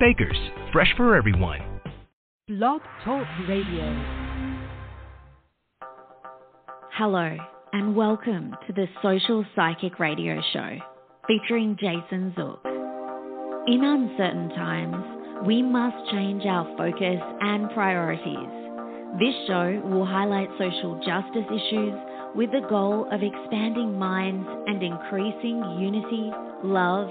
Baker's, fresh for everyone. Blog Talk Radio. Hello, and welcome to the Social Psychic Radio Show featuring Jason Zuk. In uncertain times, we must change our focus and priorities. This show will highlight social justice issues with the goal of expanding minds and increasing unity, love,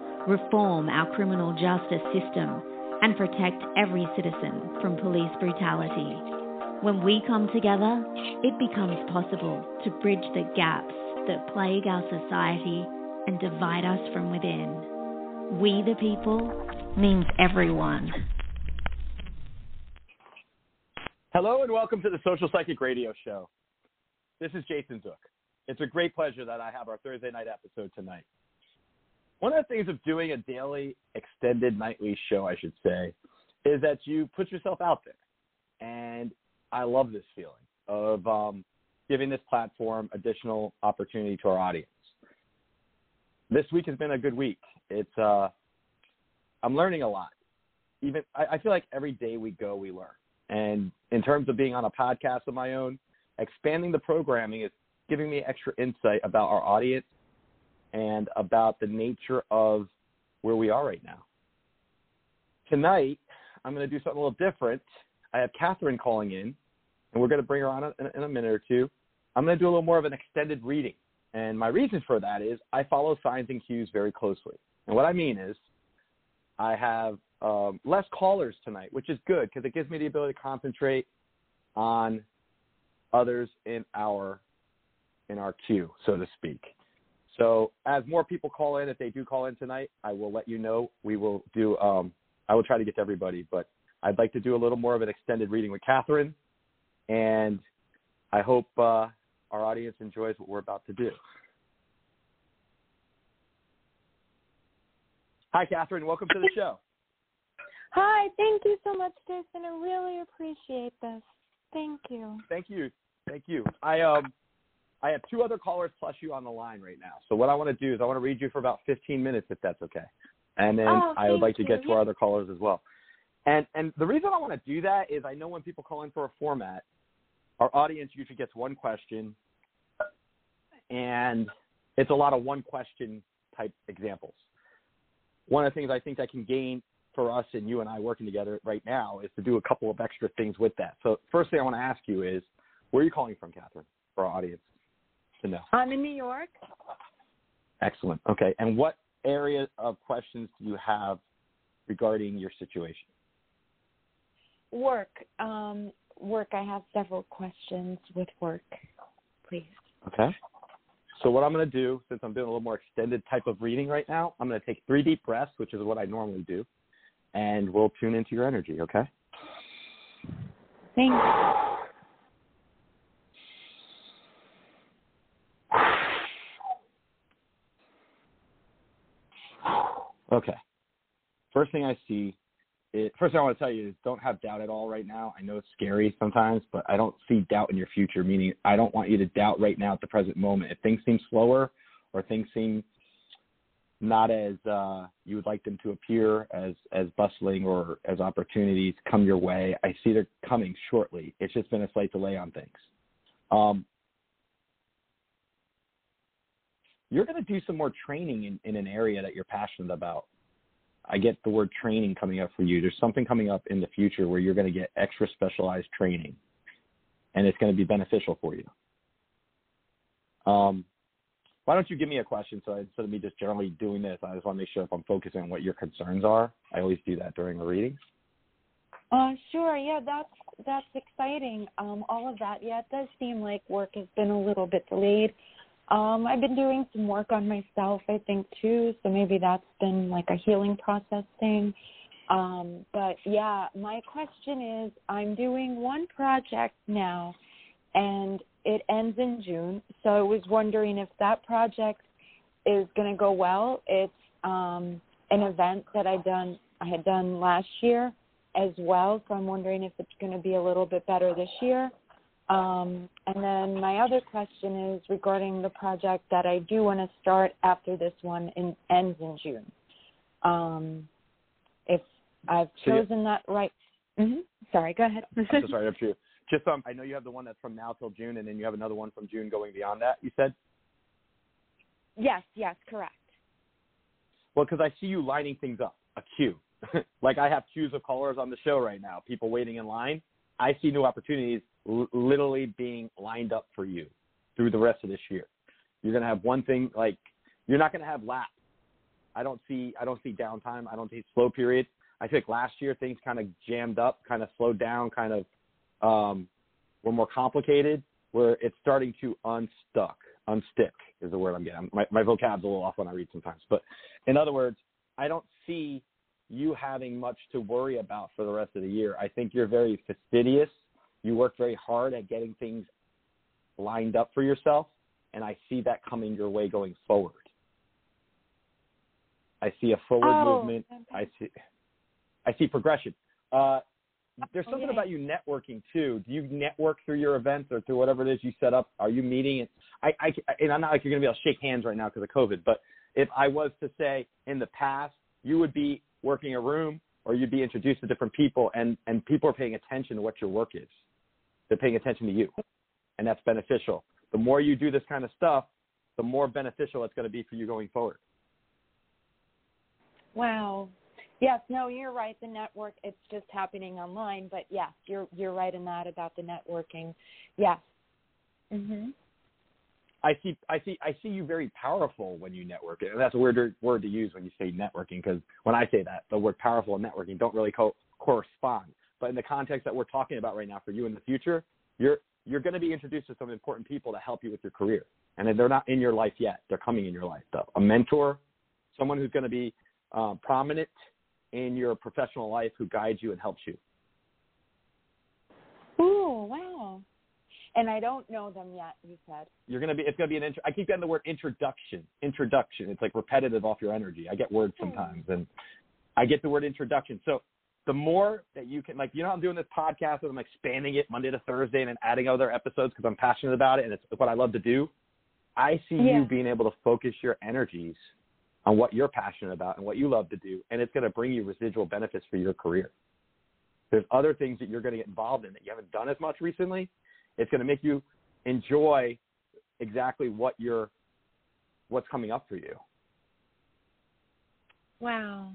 reform our criminal justice system, and protect every citizen from police brutality. When we come together, it becomes possible to bridge the gaps that plague our society and divide us from within. We the people means everyone. Hello and welcome to the Social Psychic Radio Show. This is Jason Zuk. It's a great pleasure that I have our Thursday night episode tonight. One of the things of doing a daily, extended nightly show, I should say, is that you put yourself out there. And I love this feeling of um, giving this platform additional opportunity to our audience. This week has been a good week. It's uh, I'm learning a lot. Even I, I feel like every day we go, we learn. And in terms of being on a podcast of my own, expanding the programming is giving me extra insight about our audience and about the nature of where we are right now. Tonight, I'm going to do something a little different. I have Catherine calling in, and we're going to bring her on in, a minute or two. I'm going to do a little more of an extended reading. And my reason for that is I follow signs and cues very closely. And what I mean is, I have um, less callers tonight, which is good because it gives me the ability to concentrate on others in our in our queue, so to speak. So as more people call in, if they do call in tonight, I will let you know. We will do. Um, I will try to get to everybody, but I'd like to do a little more of an extended reading with Catherine, and I hope uh, our audience enjoys what we're about to do. Hi, Catherine. Welcome to the show. Hi. Thank you so much, Jason. I really appreciate this. Thank you. Thank you. Thank you. I um I have two other callers plus you on the line right now. So what I want to do is I want to read you for about 15 minutes if that's okay. And then Oh, I would like to get to our other callers as well. And and the reason I want to do that is I know when people call in for a format, our audience usually gets one question and it's a lot of one question type examples. One of the things I think that can gain for us and you and I working together right now is to do a couple of extra things with that. So first thing I want to ask you is where are you calling from, Catherine, for our audience to know? I'm in New York. Excellent. Okay. And what area of questions do you have regarding your situation? Work. Um, work. I have several questions with work, please. Okay. So what I'm going to do, since I'm doing a little more extended type of reading right now, I'm going to take three deep breaths, which is what I normally do, and we'll tune into your energy. Okay. Thank you. Okay. First thing I see, it, first thing I want to tell you is don't have doubt at all right now. I know it's scary sometimes, but I don't see doubt in your future, meaning I don't want you to doubt right now at the present moment. If things seem slower or things seem not as uh, you would like them to appear as as bustling or as opportunities come your way, I see they're coming shortly. It's just been a slight delay on things. Um, you're going to do some more training in, in an area that you're passionate about. I get the word training coming up for you. There's something coming up in the future where you're going to get extra specialized training, and it's going to be beneficial for you. Um, why don't you give me a question? So instead of me just generally doing this, I just want to make sure if I'm focusing on what your concerns are. I always do that during a reading. Uh, sure. Yeah, that's that's exciting. Um, all of that. Yeah, it does seem like work has been a little bit delayed. Um, I've been doing some work on myself, I think, too. So maybe that's been like a healing process thing. Um, but yeah, my question is I'm doing one project now and it ends in June. So I was wondering if that project is going to go well. It's um, an event that I done I had done last year as well. So I'm wondering if it's going to be a little bit better this year. Um, and then my other question is regarding the project that I do want to start after this one in, ends in June. Um, if I've So you- chosen that right. hmm Sorry, go ahead. I'm so sorry, you. Just um, I know you have the one that's from now till June, and then you have another one from June going beyond that. You said. yes, yes, correct. Well, because I see you lining things up, a queue. like I have queues of callers on the show right now, people waiting in line. I see new opportunities l- literally being lined up for you through the rest of this year. You're gonna have one thing like you're not gonna have laps. I don't see I don't see downtime. I don't see slow period. I think last year things kind of jammed up, kind of slowed down, kind of um, were more complicated. Where it's starting to unstuck, unstick is the word I'm getting. My my vocab's a little off when I read sometimes, but in other words, I don't see you having much to worry about for the rest of the year. I think you're very fastidious. You work very hard at getting things lined up for yourself, and I see that coming your way going forward. I see a forward Oh, movement. I see I see progression. Uh, there's something Okay. about you networking too. Do you network through your events or through whatever it is you set up? Are you meeting? I, I, and I'm not like you're going to be able to shake hands right now because of COVID, but if I was to say in the past, you would be working a room or you'd be introduced to different people and, and people are paying attention to what your work is. They're paying attention to you and that's beneficial. The more you do this kind of stuff, the more beneficial it's going to be for you going forward. Wow. Yes, no, you're right. The network it's just happening online, but yes, you're you're right in that about the networking. Yes. Mhm. I see, I see, I see you very powerful when you network, and that's a weird word to use when you say networking because when I say that, the word powerful and networking don't really co- correspond. But in the context that we're talking about right now for you in the future, you're you're going to be introduced to some important people to help you with your career, and they're not in your life yet. They're coming in your life though. A mentor, someone who's going to be uh, prominent in your professional life who guides you and helps you. Ooh, wow. And I don't know them yet, you said. you're gonna be it's gonna be an intro I keep getting the word introduction. Introduction. It's like repetitive off your energy. I get words sometimes and I get the word introduction. So the more that you can like you know I'm doing this podcast and I'm expanding it Monday to Thursday and then adding other episodes because I'm passionate about it and it's what I love to do. I see Yeah. you being able to focus your energies on what you're passionate about and what you love to do and it's going to bring you residual benefits for your career. There's other things that you're going to get involved in that you haven't done as much recently. It's going to make you enjoy exactly what you're what's coming up for you. Wow.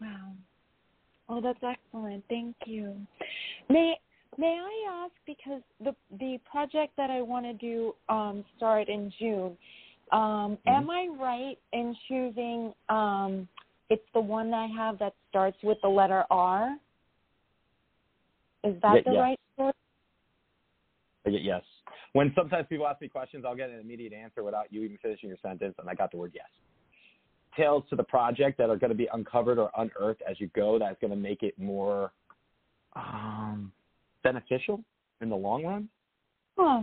Wow. Oh, that's excellent. Thank you. May may I ask because the the project that I want to do um start in June. Um am I right in choosing um it's the one I have that starts with the letter R? Is that Yeah, the right choice? I yes. When sometimes people ask me questions, I'll get an immediate answer without you even finishing your sentence, and I got the word yes. Tales to the project that are going to be uncovered or unearthed as you go. That's going to make it more um, beneficial in the long run. Huh.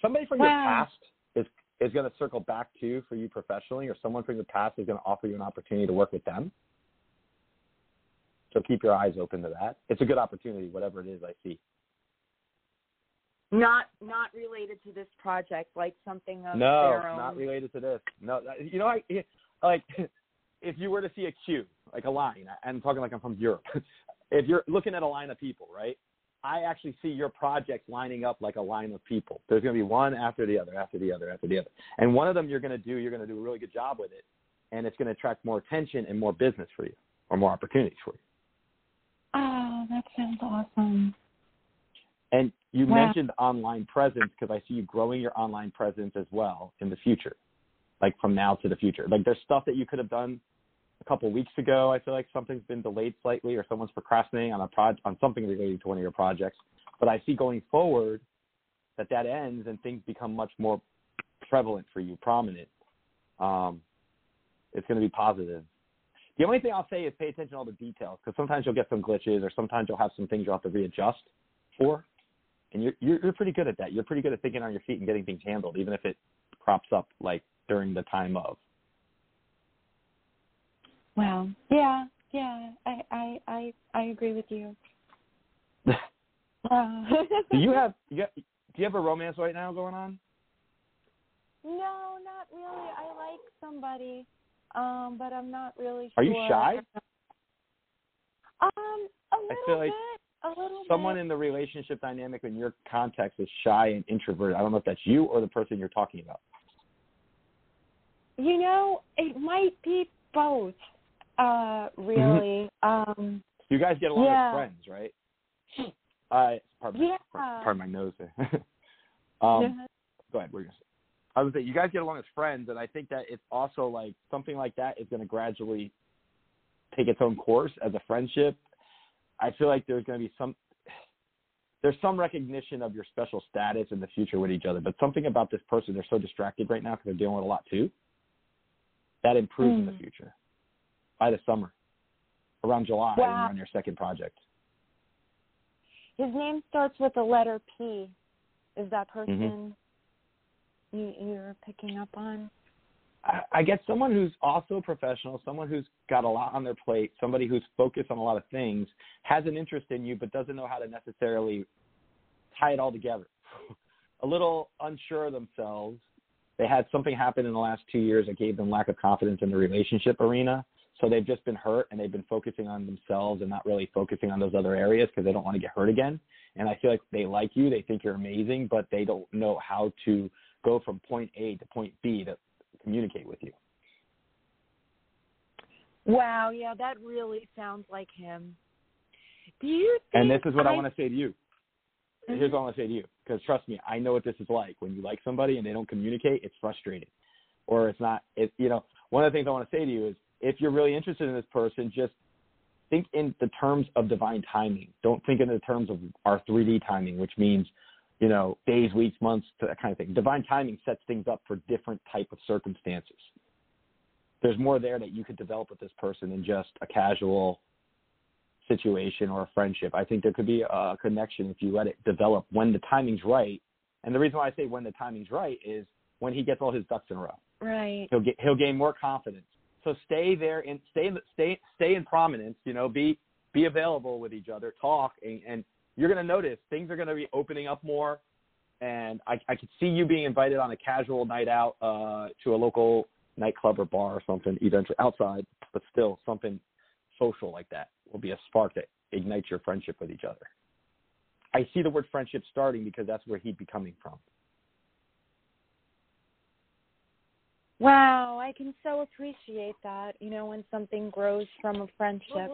Somebody from your past is is going to circle back to you for you professionally, or someone from your past is going to offer you an opportunity to work with them. So keep your eyes open to that. It's a good opportunity, whatever it is I see. Not not related to this project, like something of No, their own. not related to this. No, you know, I like if you were to see a queue, like a line, I'm talking like I'm from Europe. if you're looking at a line of people, right, I actually see your projects lining up like a line of people. There's going to be one after the other, after the other, after the other. And one of them you're going to do, you're going to do a really good job with it. And it's going to attract more attention and more business for you or more opportunities for you. Oh, that sounds awesome. And you Wow. mentioned online presence because I see you growing your online presence as well in the future, like from now to the future. Like there's stuff that you could have done a couple weeks ago. I feel like something's been delayed slightly, or someone's procrastinating on a proj- on something related to one of your projects. But I see going forward that that ends and things become much more prevalent for you, prominent. Um, it's going to be positive. The only thing I'll say is pay attention to all the details because sometimes you'll get some glitches or sometimes you'll have some things you'll have to readjust for. And you're, you're you're pretty good at that. You're pretty good at thinking on your feet and getting things handled, even if it crops up like during the time of. Wow. Yeah, yeah. I I I, I agree with you. Uh, do you have you got, do you have a romance right now going on? No, not really. I like somebody, um, but I'm not really sure. Are you shy? Um, a little feel like bit. Someone bit. in the relationship dynamic in your context is shy and introverted. I don't know if that's you or the person you're talking about. You know, it might be both. Uh, really. um, You guys get along Yeah. as friends, right? Uh, pardon, Yeah. pardon my nose there. um, go ahead. We're gonna. I was say you guys get along as friends, and I think that it's also like something like that is going to gradually take its own course as a friendship. I feel like there's going to be some there's some recognition of your special status in the future with each other, but something about this person they're so distracted right now because they're dealing with a lot too. That improves in the Mm. future by the summer, around July when you're on your second project. His name starts with the letter P. Is that person Mm-hmm. you you're picking up on? I, I get someone who's also a professional, someone who's got a lot on their plate, somebody who's focused on a lot of things, has an interest in you, but doesn't know how to necessarily tie it all together. a little unsure of themselves. They had something happen in the last two years that gave them lack of confidence in the relationship arena. So they've just been hurt and they've been focusing on themselves and not really focusing on those other areas because they don't want to get hurt again. And I feel like they like you, they think you're amazing, but they don't know how to go from point A to point B to communicate with you. Wow, yeah, that really sounds like him. Do you And this is what I, I want to say to you. Mm-hmm. Here's what I want to say to you, because trust me, I know what this is like. When you like somebody and they don't communicate, it's frustrating, or it's not. It you know one of the things I want to say to you is if you're really interested in this person, just think in the terms of divine timing. Don't think in the terms of our 3D timing, which means you know days, weeks, months, that kind of thing. Divine timing sets things up for different type of circumstances. There's more there that you could develop with this person than just a casual situation or a friendship. I think there could be a connection if you let it develop when the timing's right. And the reason why I say when the timing's right is when he gets all his ducks in a row. right. He'll get he'll gain more confidence. So stay there and stay in the, stay stay in prominence. You know, be be available with each other, talk, and, and you're going to notice things are going to be opening up more. And I, I could see you being invited on a casual night out uh, to a local nightclub or bar or something, eventually outside, but still something social like that will be a spark that ignites your friendship with each other. I see the word friendship starting because that's where he'd be coming from. Wow, I can so appreciate that. You know, when something grows from a friendship.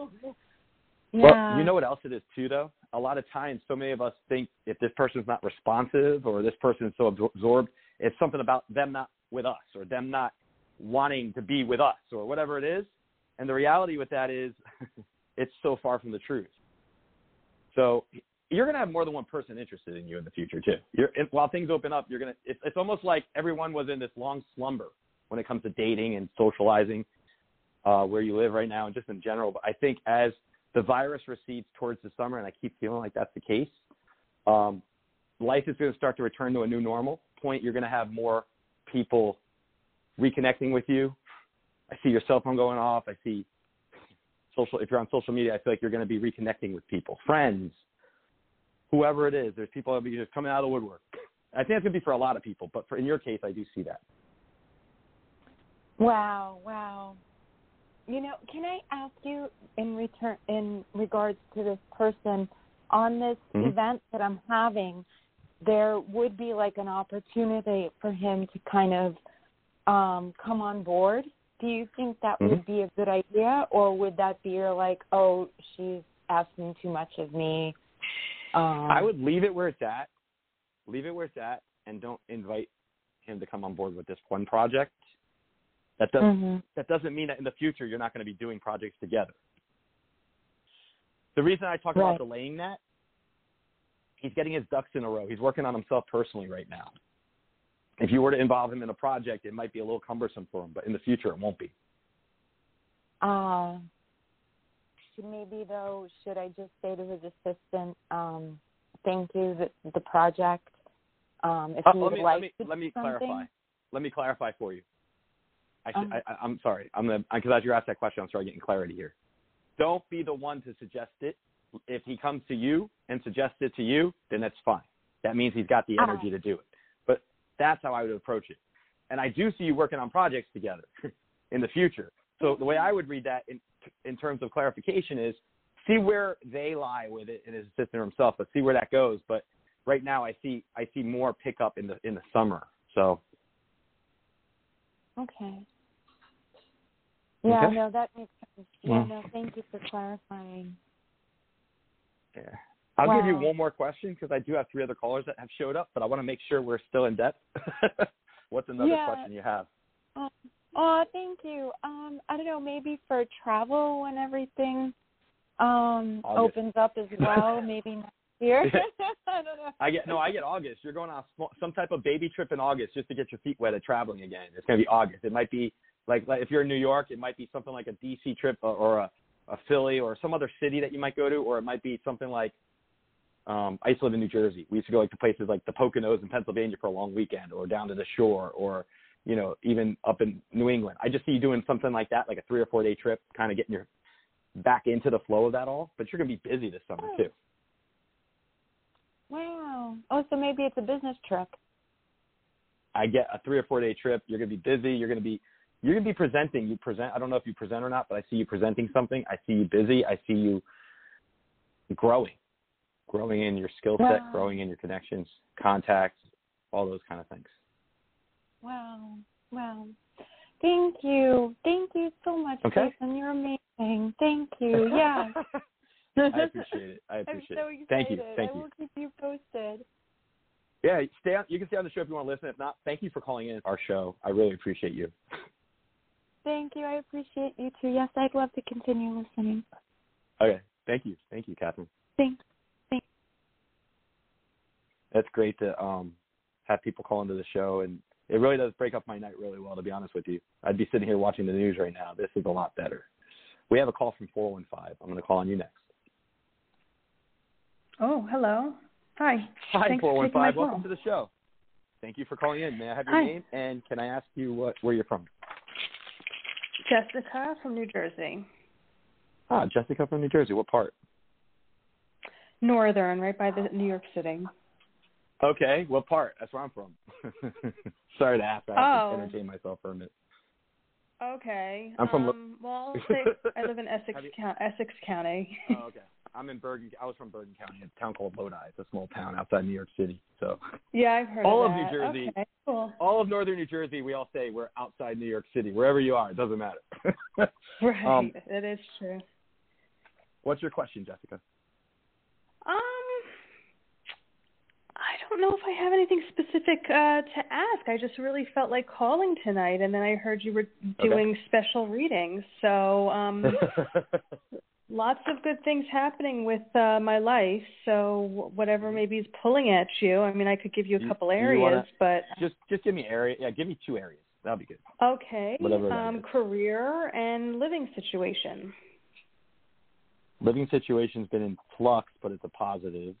Yeah. Well, you know what else it is too, though. A lot of times, so many of us think if this person's not responsive or this person is so absorbed, it's something about them not with us or them not wanting to be with us or whatever it is. And the reality with that is, it's so far from the truth. So you're going to have more than one person interested in you in the future too. You're, while things open up, you're going to. It's, it's almost like everyone was in this long slumber when it comes to dating and socializing, uh, where you live right now and just in general. But I think as the virus recedes towards the summer, and I keep feeling like that's the case, um, life is going to start to return to a new normal point. You're going to have more people reconnecting with you. I see your cell phone going off. I see social. If you're on social media, I feel like you're going to be reconnecting with people, friends, whoever it is. There's people that will be just coming out of the woodwork. I think that's going to be for a lot of people, but for in your case, I do see that. Wow, wow. You know, can I ask you in return in regards to this person, on this Mhm. event that I'm having, there would be like an opportunity for him to kind of um, come on board. Do you think that Mhm. would be a good idea, or would that be like, oh, she's asking too much of me? Um, I would leave it where it's at. Leave it where it's at, and don't invite him to come on board with this one project. That doesn't mhm. that doesn't mean that in the future you're not going to be doing projects together. The reason I talk Right. about delaying that, he's getting his ducks in a row. He's working on himself personally right now. If you were to involve him in a project, it might be a little cumbersome for him, but in the future it won't be. Uh, maybe though, should I just say to his assistant, um, "Thank you, the, the project." Um, if Uh, let would me like let me let me clarify. Let me clarify for you. I, Um, I, I'm sorry. I'm gonna because as you asked that question, I'm sorry getting clarity here. Don't be the one to suggest it. If he comes to you and suggests it to you, then that's fine. That means he's got the energy to do it. But that's how I would approach it. And I do see you working on projects together in the future. So the way I would read that in in terms of clarification is see where they lie with it and his assistant or himself, but see where that goes. But right now I see I see more pickup in the in the summer. So Okay. Yeah, Okay. no, that makes sense. Yeah, no, thank you for clarifying. yeah. I'll give you one more question because I do have three other callers that have showed up, but I want to make sure we're still in depth. What's another Yeah. question you have? Oh, thank you. Um, I don't know, maybe for travel when everything um August. opens up as well, maybe next year. I don't know. I get no, I get August. You're going on some type of baby trip in August just to get your feet wet at traveling again. It's going to be August. It might be like, like if you're in New York, it might be something like a DC trip or, or a, a Philly or some other city that you might go to, or it might be something like um, I used to live in New Jersey. We used to go like to places like the Poconos in Pennsylvania for a long weekend, or down to the shore, or you know even up in New England. I just see you doing something like that, like a three or four day trip, kind of getting your back into the flow of that all. But you're going to be busy this summer too. Wow. Oh, so maybe it's a business trip. I get a three or four day trip. You're gonna be busy. You're gonna be you're gonna be presenting. You present. I don't know if you present or not, but I see you presenting something. I see you busy. I see you growing, growing in your skill set, Wow. growing in your connections, contacts, all those kind of things. Wow. Wow. Thank you. Thank you so much, Okay. Jason. You're amazing. Thank you. Yeah. I appreciate it. I I'm appreciate so it. Thank you. Thank I you. will keep you posted. Yeah, stay on. You can stay on the show if you want to listen. If not, thank you for calling in our show. I really appreciate you. Thank you. I appreciate you too. Yes, I'd love to continue listening. Okay. Thank you. Thank you, Catherine. Thanks. Thanks. That's great to um have people call into the show and it really does break up my night really well to be honest with you i'd be sitting here watching the news right now this is a lot better we have a call from 415 i'm going to call on you next Oh, hello. Hi. hi Thanks for taking my 415 welcome call. to the show thank you for calling in may i have your Hi. name and can i ask you what where you're from Jessica from New Jersey. ah jessica from new jersey what part Northern, right by the New York City. okay what part that's where i'm from sorry to ask i have Oh. to entertain myself for a minute Okay. I'm from um, well, I live in Essex, you- County, Essex County. oh okay i'm in bergen i was from bergen county a town called lodi it's a small town outside new york city so yeah, I've heard All of of New. Jersey. Okay, cool. all of northern New Jersey, we all say we're outside New York City. Wherever you are, it doesn't matter. Right, Um, it is true. What's your question, Jessica? Um, I don't know if I have anything specific uh, to ask. I just really felt like calling tonight, and then I heard you were doing special readings. So, um, lots of good things happening with uh, my life. So, whatever maybe is pulling at you. I mean, I could give you a couple areas, wanna- but just just give me area. Yeah, give me two areas. That'll be good. okay. Whatever Um, career and living situation. Living situation's been in flux, but it's a positive.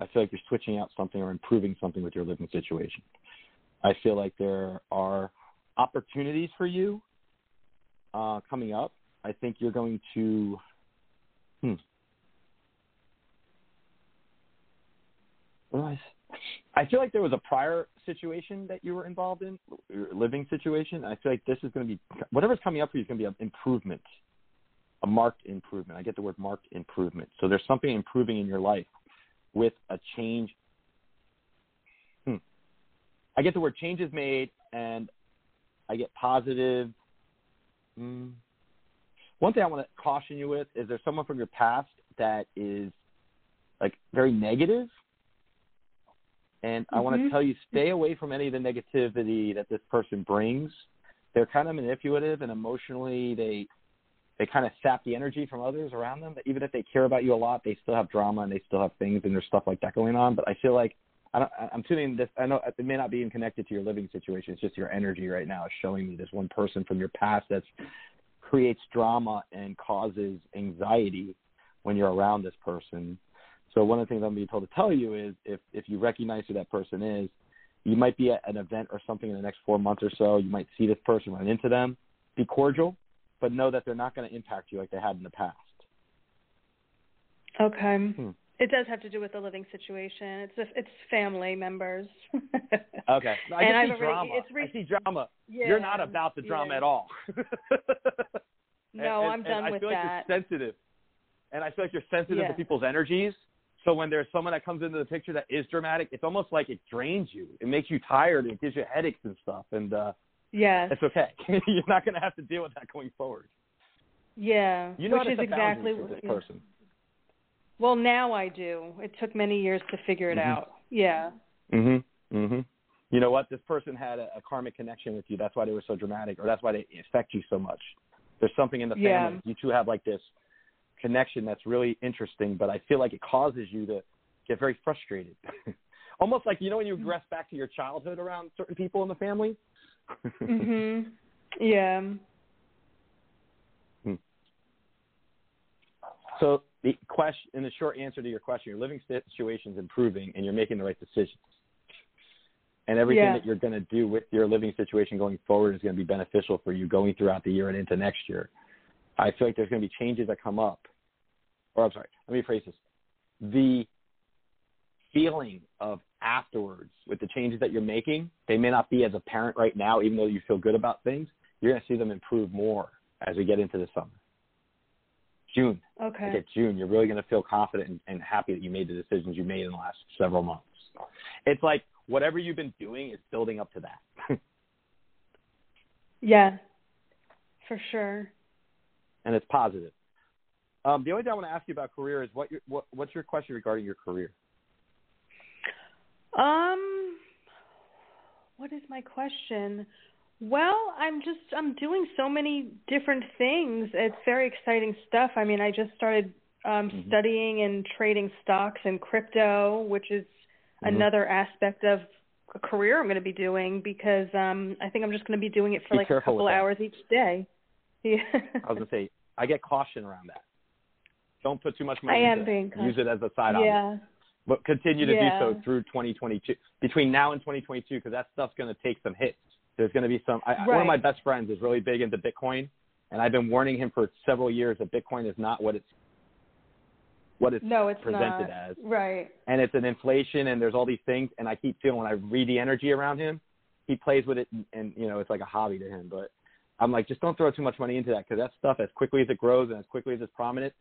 I feel like you're switching out something or improving something with your living situation. I feel like there are opportunities for you uh, coming up. I think you're going to. Hmm. What I, feel like there was a prior situation that you were involved in, living situation. I feel like this is going to be whatever's coming up for you is going to be an improvement, a marked improvement. I get the word marked improvement. So there's something improving in your life with a change. Hmm. I get the word change is made, and I get positive. Hmm. One thing I want to caution you with is there's someone from your past that is like very negative and I want to mm-hmm. tell you, stay away from any of the negativity that this person brings. They're kind of manipulative and emotionally they they kind of sap the energy from others around them. Even if they care about you a lot, they still have drama and they still have things and there's stuff like that going on. But I feel like I don't, I'm tuning this. I know it may not be even connected to your living situation. It's just your energy right now is showing me this one person from your past that creates drama and causes anxiety when you're around this person. So one of the things I'm being told to tell you is if if you recognize who that person is, you might be at an event or something in the next four months or so. You might see this person, run into them, be cordial, but know that they're not going to impact you like they had in the past. Okay. Hmm. It does have to do with the living situation. It's it's family members. Okay. No, I And I've see already- drama. it's re- I see drama. yeah. You're not about the drama yeah. at all. No, And- I'm and done I with feel that. like you're sensitive, and I feel like you're sensitive Yeah. to people's energies. So when there's someone that comes into the picture that is dramatic, it's almost like it drains you. It makes you tired. It gives you headaches and stuff. And uh, Yes. it's okay. you're not going to have to deal with that going forward. Yeah. You know Which is exactly boundaries with this yeah. person. Well, now I do. It took many years to figure it Mhm. out. Yeah. Mhm. Mhm. You know what? This person had a, a karmic connection with you. That's why they were so dramatic, or that's why they affect you so much. There's something in the family. Yeah. You two have like this connection that's really interesting, but I feel like it causes you to get very frustrated. Almost like you know when you regress back to your childhood around certain people in the family. Mhm. Yeah. So the question, in the short answer to your question, your living situation is improving, and you're making the right decisions. And everything Yeah. that you're going to do with your living situation going forward is going to be beneficial for you going throughout the year and into next year. I feel like there's going to be changes that come up. Or I'm sorry, let me phrase this: the feeling of afterwards with the changes that you're making, they may not be as apparent right now, even though you feel good about things. You're going to see them improve more as we get into the summer. June, Okay. like at June, you're really going to feel confident and, and happy that you made the decisions you made in the last several months. It's like whatever you've been doing is building up to that, Yeah. For sure. and it's positive. Um, the only thing I want to ask you about career is what, your, what what's your question regarding your career? Um what is my question? Well, I'm just I'm doing so many different things. It's very exciting stuff. I mean, I just started um Mhm. studying and trading stocks and crypto, which is Mhm. another aspect of a career I'm going to be doing because um I think I'm just going to be doing it for Be like a couple hours each day. Yeah. I was going to say I get caution around that. Don't put too much money I am being it. Use it as a side yeah. option, but continue to Yeah. do so through 2022, between now and 2022, because that stuff's going to take some hits. There's going to be some. I, One of my best friends is really big into Bitcoin, and I've been warning him for several years that Bitcoin is not what it's what it's No, it's presented not. as. Right. and it's an inflation and there's all these things and I keep feeling when I read the energy around him, he plays with it and, and you know it's like a hobby to him. But I'm like, just don't throw too much money into that because that stuff, as quickly as it grows and as quickly as it's prominent,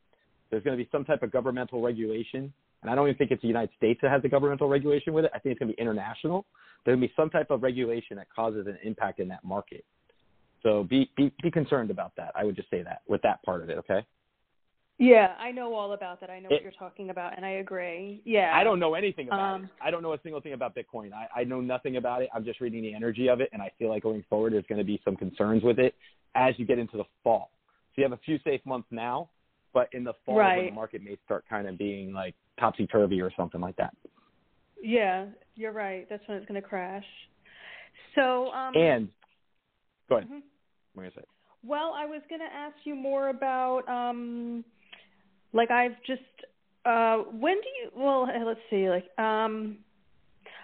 there's going to be some type of governmental regulation. And I don't even think it's the United States that has the governmental regulation with it. I think it's going to be international. To be some type of regulation that causes an impact in that market. So be be be concerned about that. I would just say that with that part of it. Okay. Yeah, I know all about that. I know It- what you're talking about, and I agree. Yeah. I don't know anything about Um, it. I don't know a single thing about Bitcoin. I, I know nothing about it. I'm just reading the energy of it, and I feel like going forward there's going to be some concerns with it as you get into the fall. So you have a few safe months now, but in the fall when the market may start kind of being like topsy turvy or something like that. Yeah, you're right. That's when it's going to crash. So, um, And go ahead. mhm. What are you say? well, I was going to ask you more about, um, like I've just, uh, when do you? Well, let's see. Like, um,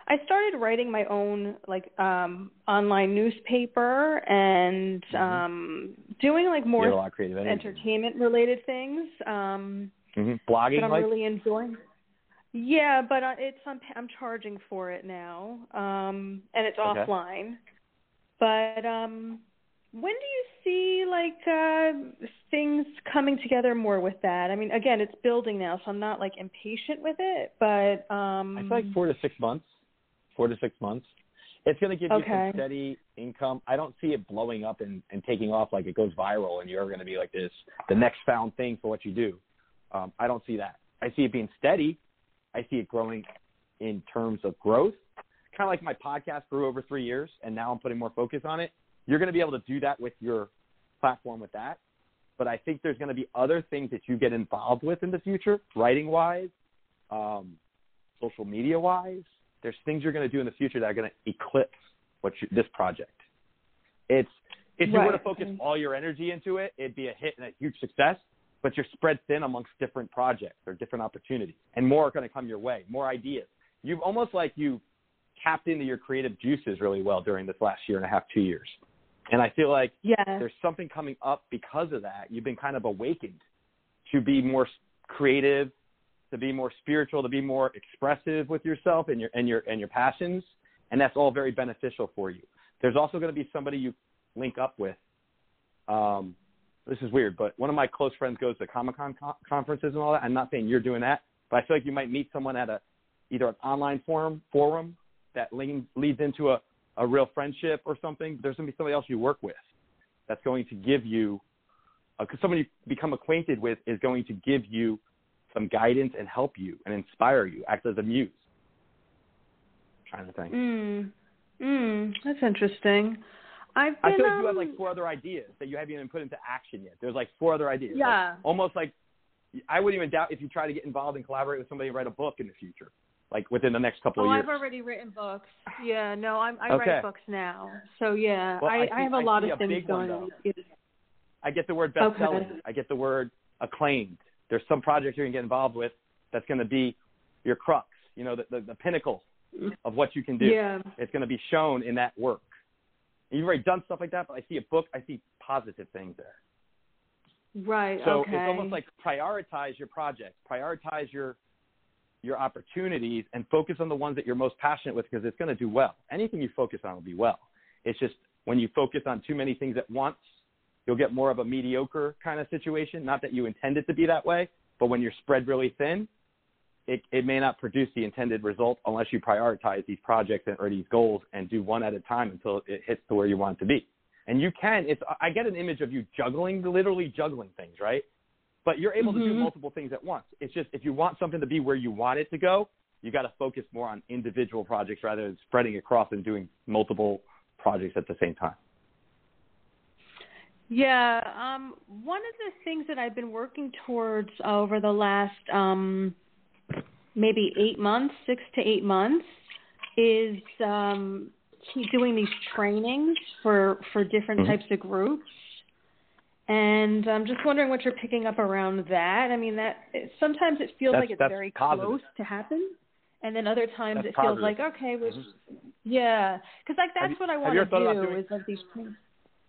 I started writing my own like um online newspaper and Mhm. um doing like more lot of creative entertainment related things. Um hmm Blogging, that I'm like really enjoying. Yeah, but uh, it's I'm I'm charging for it now, um, and it's Okay. offline. But um, when do you see like uh, things coming together more with that? I mean, again, it's building now, so I'm not like impatient with it, but um I feel like four to six months. Four to six months. It's going to give you Okay. some steady income. I don't see it blowing up and, and taking off like it goes viral and you're going to be like this, the next found thing for what you do. Um, I don't see that. I see it being steady. I see it growing in terms of growth. Kind of like my podcast grew over three years and now I'm putting more focus on it. You're going to be able to do that with your platform with that. But I think there's going to be other things that you get involved with in the future, writing wise, um, social media wise. There's things you're going to do in the future that are going to eclipse what you, this project. It's if you were to focus all your energy into it, it'd be a hit and a huge success. But you're spread thin amongst different projects or different opportunities, and more are going to come your way. More ideas. You've almost like you tapped into your creative juices really well during this last year and a half, two years. And I feel like yeah. there's something coming up because of that. You've been kind of awakened to be more creative, to be more spiritual, to be more expressive with yourself and your and your and your passions, and that's all very beneficial for you. There's also going to be somebody you link up with. Um, this is weird, but one of my close friends goes to Comic Con co- conferences and all that. I'm not saying you're doing that, but I feel like you might meet someone at a either an online forum forum that lean, leads into a a real friendship or something, there's going to be somebody else you work with that's going to give you, because someone you become acquainted with is going to give you some guidance and help you and inspire you, act as a muse. Trying to think. Mm. Mm. That's interesting. I've I feel like you have um, like four other ideas that you haven't even put into action yet. There's like four other ideas. Yeah. Like, almost like I wouldn't even doubt if you try to get involved and collaborate with somebody and write a book in the future, like within the next couple Oh, of years. I've already written books. Yeah, no, I'm I Okay. write books now. So yeah, Well, I, I I, have a I lot of a things going on. I get the word Okay. I get the word acclaimed. There's some project you're going to get involved with that's going to be your crux, you know, the, the, the pinnacle of what you can do. Yeah. It's going to be shown in that work. And you've already done stuff like that, but I see a book, I see positive things there. Right. So okay. it's almost like prioritize your projects, prioritize your your opportunities, and focus on the ones that you're most passionate with because it's going to do well. Anything you focus on will be well. It's just when you focus on too many things at once, you'll get more of a mediocre kind of situation. Not that you intend it to be that way, but when you're spread really thin, it, it may not produce the intended result unless you prioritize these projects and, or these goals and do one at a time until it hits to where you want it to be. And you can. It's I get an image of you juggling, literally juggling things, right? But you're able to do Mhm. multiple things at once. It's just if you want something to be where you want it to go, you got to focus more on individual projects rather than spreading across and doing multiple projects at the same time. Yeah, um, one of the things that I've been working towards over the last um, maybe eight months, six to eight months, is um, doing these trainings for for different Mhm. types of groups. And I'm just wondering what you're picking up around that. I mean, that sometimes it feels That's- like it's very positive. close to happen, and then other times That's it feels like okay, we Mhm. yeah, because like that's you- what I want to ever thought about do doing- is like these.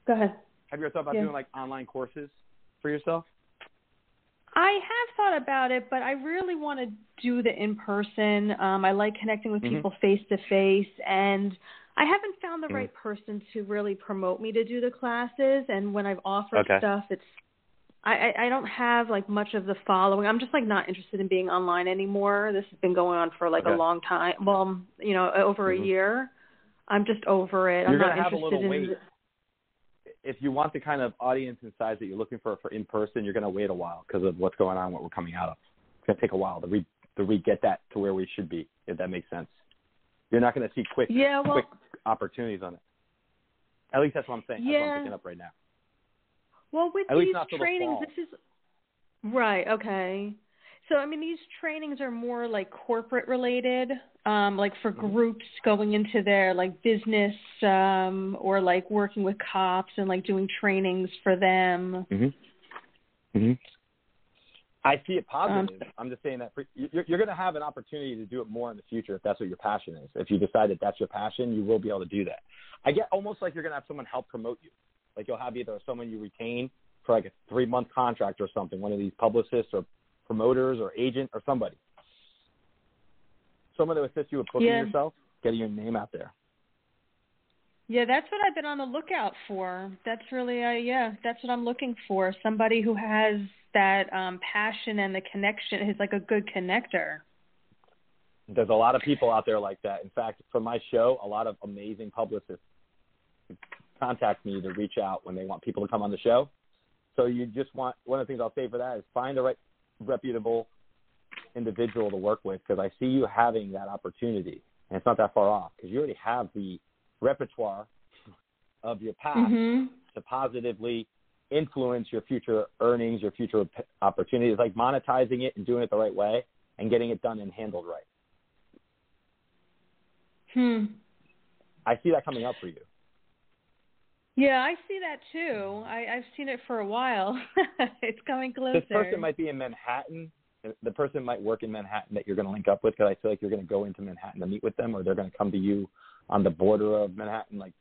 Go ahead. Have you ever thought about Yeah. doing like online courses for yourself? I have thought about it, but I really want to do the in person. Um, I like connecting with Mhm. people face to face, and I haven't found the Mhm. right person to really promote me to do the classes. And when I've offered Okay. stuff, it's I, I I don't have like much of the following. I'm just like not interested in being online anymore. This has been going on for like Okay. a long time. Well, you know, over Mhm. a year. I'm just over it. You're I'm not interested in. wait. If you want the kind of audience and size that you're looking for for in person, you're going to wait a while because of what's going on, what we're coming out of. It's going to take a while to re to re get that to where we should be, if that makes sense. You're not going to see quick Yeah, well, quick opportunities on it. At least that's what I'm saying. That's what Yeah. I'm picking up right now. Well, with At these till the trainings, this is right. Okay. So, I mean, these trainings are more like corporate related, um, like for Mm-hmm. groups going into their like business, um, or like working with cops and like doing trainings for them. Mm-hmm. Mm-hmm. I see it Um, positive. I'm just saying that for, you're, you're going to have an opportunity to do it more in the future if that's what your passion is. If you decide that that's your passion, you will be able to do that. I get almost like you're going to have someone help promote you. Like you'll have either someone you retain for like a three month contract or something, one of these publicists or promoters or agent or somebody. Someone to assist you with booking Yeah. yourself, getting your name out there. Yeah, that's what I've been on the lookout for. That's really, uh, yeah, that's what I'm looking for. Somebody who has that um passion and the connection is like a good connector. There's a lot of people out there like that. In fact, for my show, a lot of amazing publicists contact me to reach out when they want people to come on the show. So you just want one of the things I'll say for that is find the right reputable individual to work with because I see you having that opportunity and it's not that far off because you already have the repertoire of your past mm-hmm. to positively influence your future earnings, your future opportunities, like monetizing it and doing it the right way and getting it done and handled right. Hmm. I see that coming up for you. Yeah, I see that too. I, I've seen it for a while. it's coming closer. This person might be in Manhattan. The person might work in Manhattan that you're going to link up with because I feel like you're going to go into Manhattan to meet with them, or they're going to come to you on the border of Manhattan, like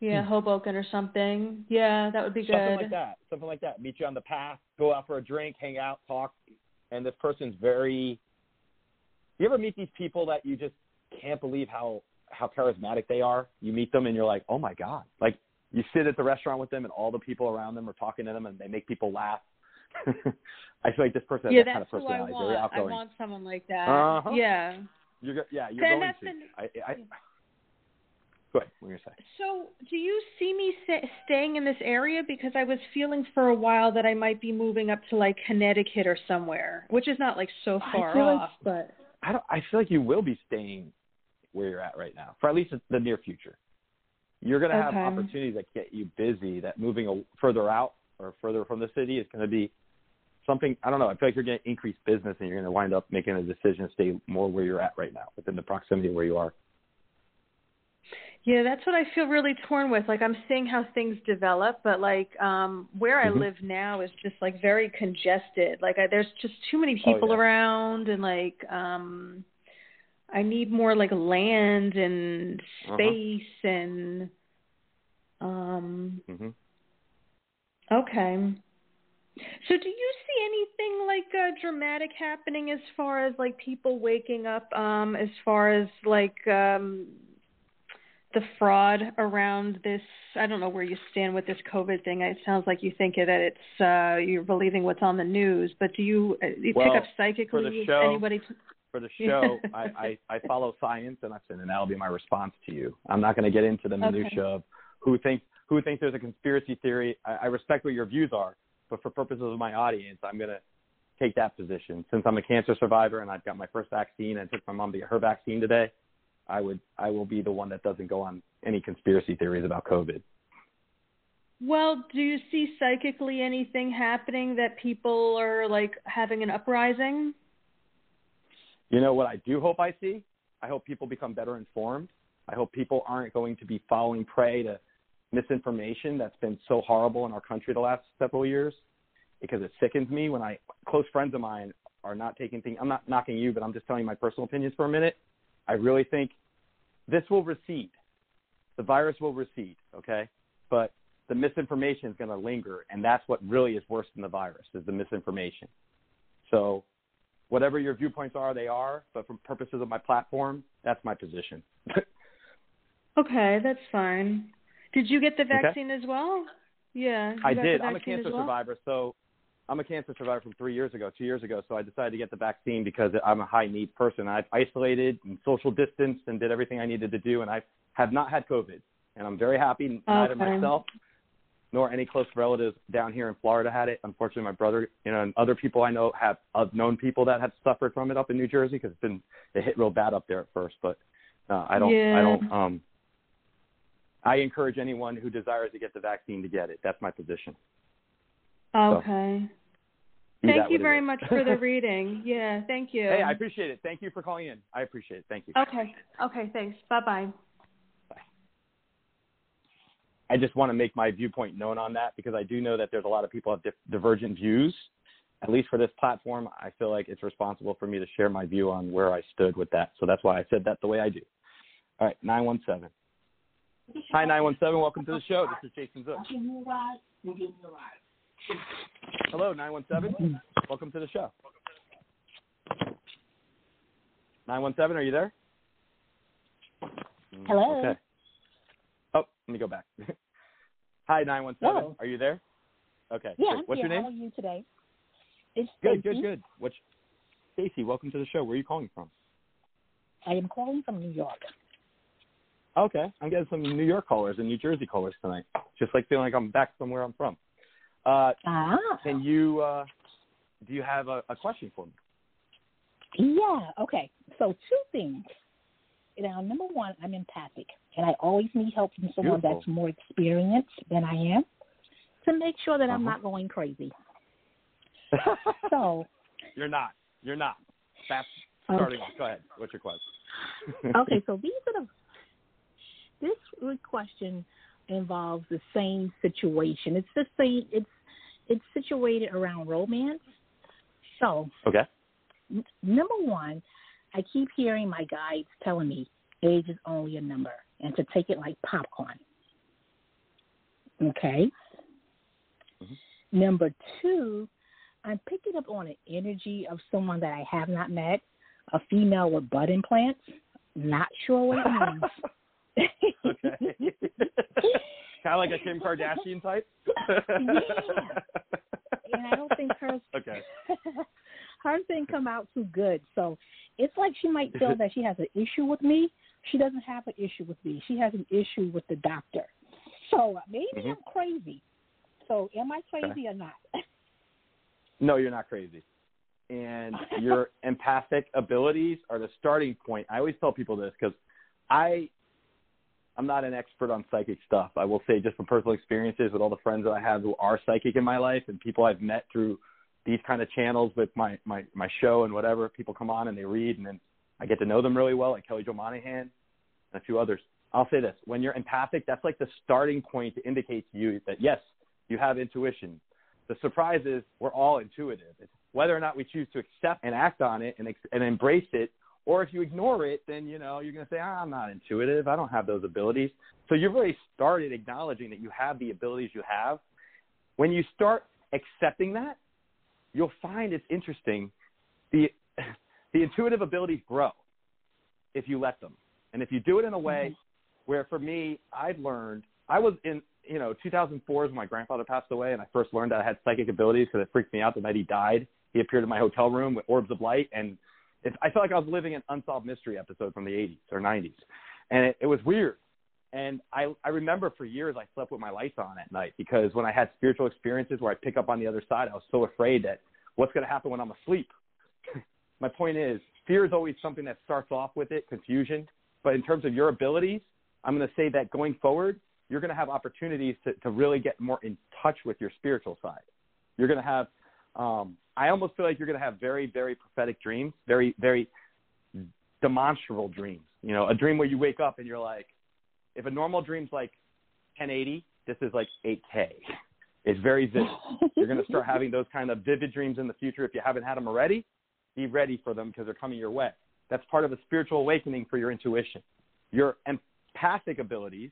yeah, hmm. Hoboken or something. Yeah, that would be good. Something like that. Something like that. Meet you on the path, go out for a drink, hang out, talk. And this person's very. You ever meet these people that you just can't believe how how charismatic they are? You meet them and you're like, oh my god! Like you sit at the restaurant with them and all the people around them are talking to them and they make people laugh. I feel like this person has yeah, that kind of personality. Who I want. Very outgoing. I want someone like that. Uh-huh. Yeah. You're yeah, you're then going to. Been, I, I, go ahead. What are you say? So, do you see me staying in this area because I was feeling for a while that I might be moving up to like Connecticut or somewhere, which is not like so far off, like, but I don't. I feel like you will be staying where you're at right now for at least the near future. You're going to have opportunities that get you busy. That moving further out or further from the city is going to be something I don't know. I feel like you're going to increase business and you're going to wind up making a decision to stay more where you're at right now, within the proximity of where you are. Yeah, that's what I feel really torn with. Like I'm seeing how things develop, but like um where mm-hmm. I live now is just like very congested. Like I, there's just too many people oh, yeah. around and like um I need more like land and Uh-huh. space uh-huh. and um mm-hmm. Okay. So do you see anything like uh, dramatic happening as far as like people waking up um as far as like um the fraud around this I don't know where you stand with this COVID thing. It sounds like you think that it's uh you're believing what's on the news, but do you, uh, you well, pick up psychically for the show, anybody t- for the show, I, I, I follow science and I said and that'll be my response to you. I'm not going to get into the minutia Okay. of who thinks who thinks there's a conspiracy theory. I, I respect what your views are, but for purposes of my audience, I'm going to take that position. Since I'm a cancer survivor and I've got my first vaccine, and took my mom to get her vaccine today. I would I will be the one that doesn't go on any conspiracy theories about COVID. Well, do you see psychically anything happening that people are like having an uprising? You know what I do hope I see? I hope people become better informed. I hope people aren't going to be falling prey to misinformation that's been so horrible in our country the last several years because it sickens me when I close friends of mine are not taking things I'm not knocking you, but I'm just telling my personal opinions for a minute. I really think this will recede. The virus will recede, okay? But the misinformation is going to linger, and that's what really is worse than the virus is the misinformation. So, whatever your viewpoints are, they are. But for purposes of my platform, that's my position. okay, that's fine. Did you get the vaccine okay. as well? Yeah, I did. I'm a cancer well? survivor, so I'm a cancer survivor from three years ago, two years ago. So I decided to get the vaccine because I'm a high need person. I've isolated and social distanced and did everything I needed to do, and I have not had COVID. And I'm very happy. Neither okay. myself nor any close relatives down here in Florida had it. Unfortunately, my brother, you know, and other people I know have I've known people that have suffered from it up in New Jersey because it's been it hit real bad up there at first. But uh, I don't, yeah. I don't. Um, I encourage anyone who desires to get the vaccine to get it. That's my position. Okay. So, thank you very much for the reading. Yeah, thank you. Hey, I appreciate it. Thank you for calling in. I appreciate it. Thank you. Okay. Okay, thanks. Bye-bye. Bye. I just want to make my viewpoint known on that because I do know that there's a lot of people have divergent views. At least for this platform, I feel like it's responsible for me to share my view on where I stood with that. So that's why I said that the way I do. All right, 917. Hi, 917. Welcome to the show. This is Jason Zuk. Hello, 917. Welcome to the show. 917, are you there? Hello. Okay. Let me go back. Hi, nine one seven. Hello. Are you there? Okay. Yeah, great. What's your name? How are you today? It's Good, Stacy. good, good. What's Stacy? Welcome to the show. Where are you calling from? I am calling from New York. Okay, I'm getting some New York callers and New Jersey callers tonight. Just like feeling like I'm back from where I'm from. Uh, Ah. can you? Uh, do you have a, a question for me? Yeah. Okay. So two things. Now, number one, I'm empathic, and I always need help from someone Beautiful. that's more experienced than I am to make sure that I'm Uh-huh. not going crazy. So, You're not. You're not. That's starting off. Go ahead. What's your question? okay. So these are the. This question involves the same situation. It's the same. It's it's situated around romance. So okay. N- number one, I keep hearing my guides telling me age is only a number and to take it like popcorn. Okay. Mhm. Number two, I'm picking up on an energy of someone that I have not met, a female with butt implants. Not sure what it means. kind of like a Kim Kardashian type. and I don't think hers Okay. hers didn't come out too good. So it's like she might feel that she has an issue with me. She doesn't have an issue with me. She has an issue with the doctor. So uh, maybe Mhm. I'm crazy. So am I crazy or not? No, you're not crazy. And your empathic abilities are the starting point. I always tell people this because I, I'm not an expert on psychic stuff. I will say just from personal experiences with all the friends that I have who are psychic in my life and people I've met through these kind of channels with my my my show and whatever. People come on and they read, and then I get to know them really well, like Kelly Jo Monahan and a few others. I'll say this: when you're empathic, that's like the starting point to indicate to you that yes, you have intuition. The surprise is we're all intuitive. It's whether or not we choose to accept and act on it and and embrace it, or if you ignore it, then you know you're going to say ah, I'm not intuitive. I don't have those abilities. So you've already started acknowledging that you have the abilities you have. When you start accepting that, you'll find it's interesting. The the intuitive abilities grow if you let them, and if you do it in a way mm-hmm. where, for me, I've learned. I was in you know 2004 is when my grandfather passed away, and I first learned that I had psychic abilities because it freaked me out the night he died. He appeared in my hotel room with orbs of light, and it, I felt like I was living an unsolved mystery episode from the 80s or 90s, and it, it was weird. And I, I remember for years I slept with my lights on at night because when I had spiritual experiences where I pick up on the other side, I was so afraid that what's going to happen when I'm asleep. my point is, fear is always something that starts off with it, confusion. But in terms of your abilities, I'm going to say that going forward, you're going to have opportunities to, to really get more in touch with your spiritual side. You're going to have, um, I almost feel like you're going to have very, very prophetic dreams, very, very demonstrable dreams. You know, a dream where you wake up and you're like, if a normal dream's like 1080, this is like 8K. It's very vivid. You're going to start having those kind of vivid dreams in the future. If you haven't had them already, be ready for them because they're coming your way. That's part of a spiritual awakening for your intuition. Your empathic abilities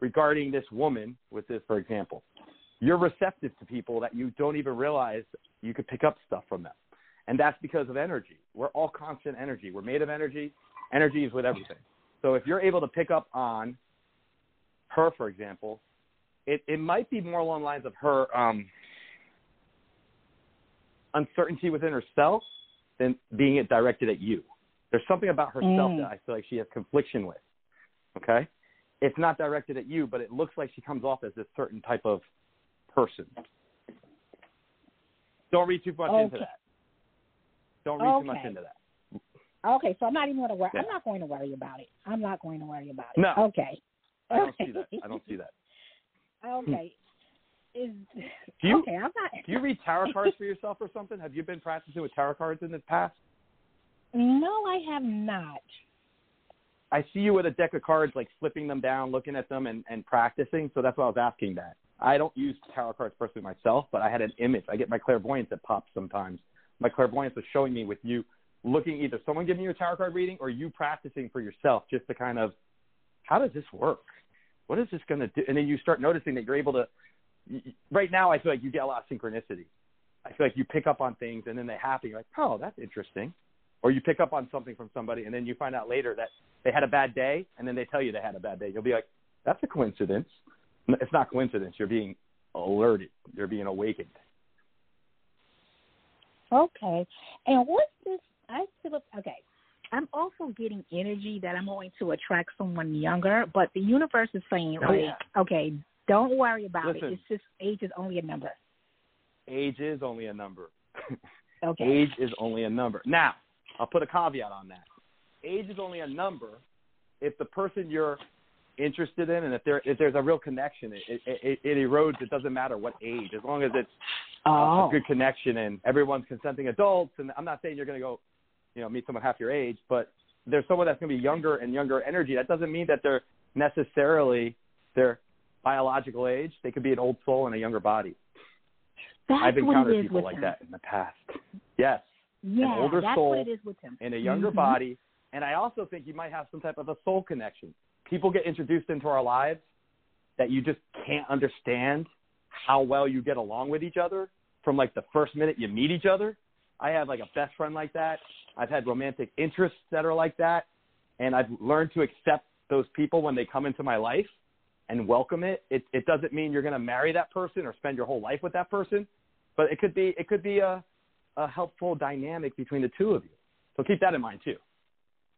regarding this woman, with this, for example, you're receptive to people that you don't even realize you could pick up stuff from them. And that's because of energy. We're all constant energy. We're made of energy. Energy is with everything. So if you're able to pick up on her, for example, it, it might be more along the lines of her um, uncertainty within herself than being it directed at you. There's something about herself Mm. that I feel like she has confliction with. Okay? It's not directed at you, but it looks like she comes off as this certain type of person. Don't read too much into that. Don't read too much into that. Okay, so I'm not even going to worry. Yeah. I'm not going to worry about it. I'm not going to worry about it. No. Okay. I don't see that. I don't see that. Okay. Is Do you- okay? I'm not. Do you read tarot cards for yourself or something? Have you been practicing with tarot cards in the past? No, I have not. I see you with a deck of cards, like flipping them down, looking at them, and, and practicing. So that's why I was asking that. I don't use tarot cards personally myself, but I had an image. I get my clairvoyance that pops sometimes. My clairvoyance was showing me with you looking either someone giving you a tarot card reading or you practicing for yourself, just to kind of, how does this work? What is this going to do? And then you start noticing that you're able to. Right now, I feel like you get a lot of synchronicity. I feel like you pick up on things and then they happen. You're like, oh, that's interesting. or you pick up on something from somebody and then you find out later that they had a bad day and then they tell you they had a bad day. You'll be like, that's a coincidence. It's not coincidence. You're being alerted. You're being awakened. Okay. And what's this? I feel okay. I'm also getting energy that I'm going to attract someone younger, but the universe is saying Oh, like, yeah. okay, don't worry about Listen. it. It's just age is only a number. Age is only a number. Okay. Age is only a number. Now, I'll put a caveat on that. Age is only a number if the person you're interested in and if there if there's a real connection, it it, it, it erodes. It doesn't matter what age, as long as it's a- Oh. a good connection and everyone's consenting adults. And I'm not saying you're going to go, you know, meet someone half your age, but there's someone that's going to be younger and younger energy. That doesn't mean that they're necessarily their biological age. They could be an old soul in a younger body. That's I've encountered people like him. that in the past. Yes, Yeah, older that's soul what it is with him. in a younger Mhm. body. And I also think you might have some type of a soul connection. People get introduced into our lives that you just can't understand how well you get along with each other from like the first minute you meet each other. I have like a best friend like that. I've had romantic interests that are like that. And I've learned to accept those people when they come into my life and welcome it. It it doesn't mean you're going to marry that person or spend your whole life with that person, but it could be it could be a a helpful dynamic between the two of you. So keep that in mind too.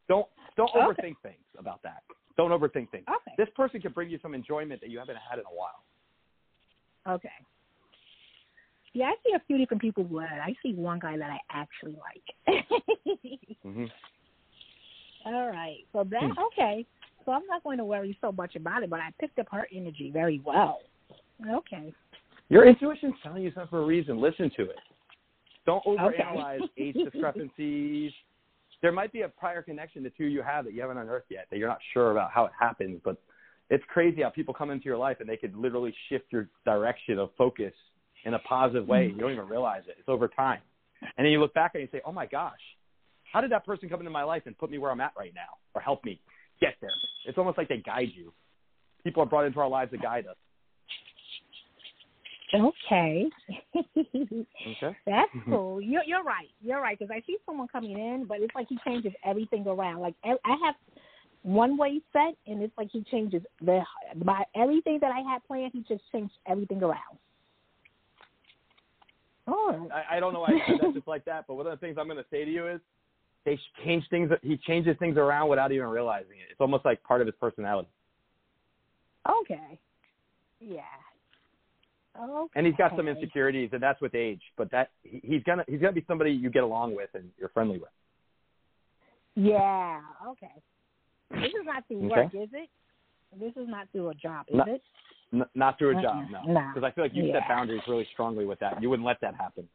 Don't don't Okay. overthink things about that. Don't overthink things. Okay. This person can bring you some enjoyment that you haven't had in a while. Okay. Yeah, I see a few different people who I see one guy that I actually like. Mm-hmm. All right. So that Hmm. okay. So I'm not going to worry so much about it, but I picked up her energy very well. Okay. Your intuition's telling you something for a reason. Listen to it. Don't overanalyze age discrepancies. There might be a prior connection the two you have that you haven't unearthed yet, that you're not sure about how it happens, but it's crazy how people come into your life and they could literally shift your direction of focus in a positive way. You don't even realize it. It's over time. And then you look back and you say, oh my gosh, how did that person come into my life and put me where I'm at right now or help me get there? It's almost like they guide you. People are brought into our lives to guide us. Okay. Okay. That's cool. You're you're right. You're right because I see someone coming in, but it's like he changes everything around. Like I have one way set, and it's like he changes the by everything that I had planned. He just changed everything around. Oh, I, I don't know why I said that just like that, but one of the things I'm going to say to you is they change things. He changes things around without even realizing it. It's almost like part of his personality. okay. Yeah. Okay. And he's got some insecurities, and that's with age. But that he, he's gonna he's gonna be somebody you get along with and you're friendly with. Yeah. Okay. This is not through Okay. work, is it? This is not through a job, is No. it? N- not through a job, no. No. Because I feel like you Yeah. set boundaries really strongly with that. You wouldn't let that happen.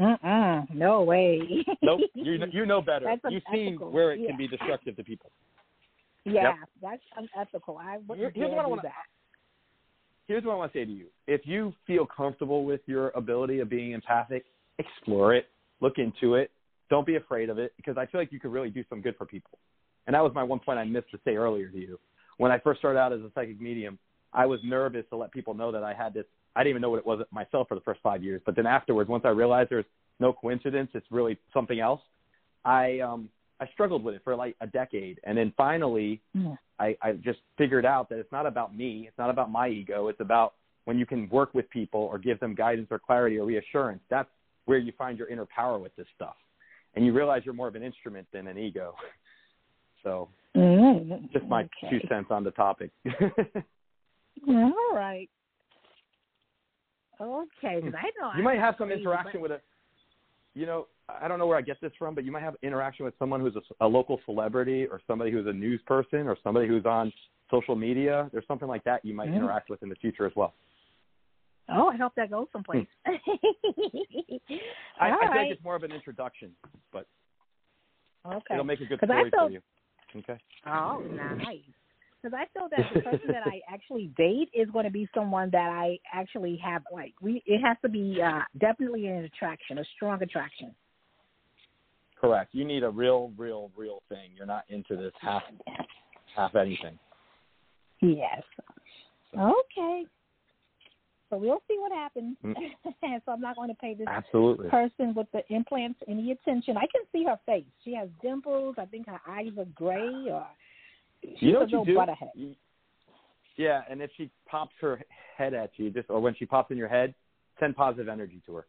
Mm-mm. No way. Nope. you kn- you know better. That's You've seen where it Yeah. can be destructive to people. Yeah, that's unethical. I wouldn't here's what I wanna- that. here's what I want to say to you. If you feel comfortable with your ability of being empathic, explore it, look into it. Don't be afraid of it because I feel like you could really do some good for people. And that was my one point I missed to say earlier to you. When I first started out as a psychic medium, I was nervous to let people know that I had this. I didn't even know what it was myself for the first five years. But then afterwards, once I realized there's no coincidence, it's really something else. I um I struggled with it for like a decade, and then finally Mm. I, I just figured out that it's not about me. It's not about my ego. It's about when you can work with people or give them guidance or clarity or reassurance. That's where you find your inner power with this stuff. And you realize you're more of an instrument than an ego. So Mm, just my okay. two cents on the topic. All right. Okay, I know you might have some interaction with a, you know, I don't know where I get this from, but you might have interaction with someone who's a, a local celebrity or somebody who's a news person or somebody who's on social media. There's something like that you might Mm. interact with in the future as well. Oh, I hope that goes someplace. I, I All think it's more of an introduction, but Okay. it'll make a good story for you. Okay. Oh, nice. Because I feel that the person that I actually date is going to be someone that I actually have like we. It has to be uh definitely an attraction, a strong attraction. Correct. You need a real, real, real thing. You're not into this half, half anything. Yes. Okay. So we'll see what happens. Mm. so I'm not going to pay this Absolutely. person with the implants any attention. I can see her face. She has dimples. I think her eyes are gray or she's you know what you do? butterhead. Yeah, and if she pops her head at you, just or when she pops in your head, send positive energy to her.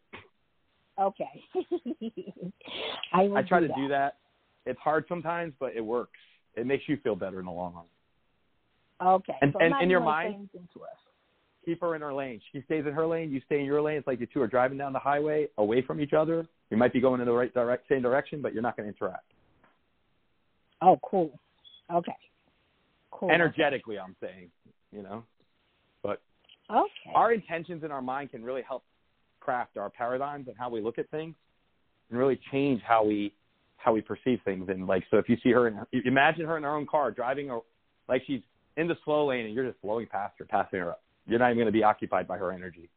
Okay. I I try do to do that. It's hard sometimes, but it works. It makes you feel better in the long run. Okay. And- so and in your even gonna say mind-. Keep her in her lane. She stays in her lane. You stay in your lane. It's like you two are driving down the highway away from each other. You might be going in the right direct, same direction, but you're not going to interact. Oh, cool. Okay. Cool. Energetically, I'm saying, you know. But Okay. our intentions in our mind can really help craft our paradigms and how we look at things, and really change how we how we perceive things. And like, so if you see her, in, you imagine her in her own car driving, or like she's in the slow lane, and you're just blowing past her, passing her up. You're not even going to be occupied by her energy.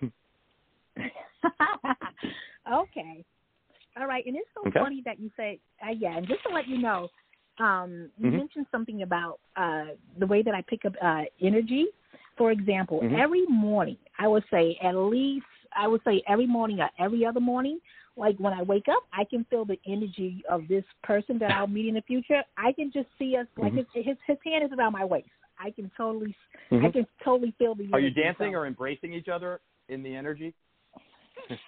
okay. All right. And it's so Okay. funny that you say, uh, yeah, and just to let you know, um, you Mhm. mentioned something about uh, the way that I pick up uh, energy. For example, Mhm. every morning, I would say at least, I would say every morning or every other morning, like when I wake up, I can feel the energy of this person that I'll meet in the future. I can just see us, like Mhm. his, his, his hand is around my waist. I can totally, I Mhm. can totally feel the. Are you dancing or embracing each other in the energy?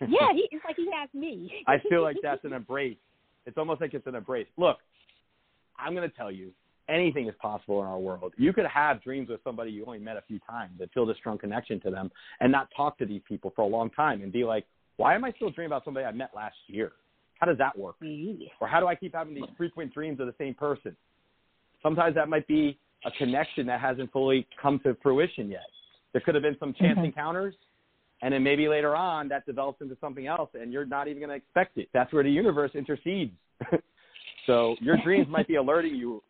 yeah, he, it's like he has me. I feel like that's an embrace. It's almost like it's an embrace. Look, I'm going to tell you, anything is possible in our world. You could have dreams with somebody you only met a few times and feel this strong connection to them and not talk to these people for a long time and be like, why am I still dreaming about somebody I met last year? How does that work? Or how do I keep having these frequent dreams of the same person? Sometimes that might be a connection that hasn't fully come to fruition yet. There could have been some chance Mhm. encounters, and then maybe later on that develops into something else, and you're not even going to expect it. That's where the universe intercedes. so your dreams might be alerting you,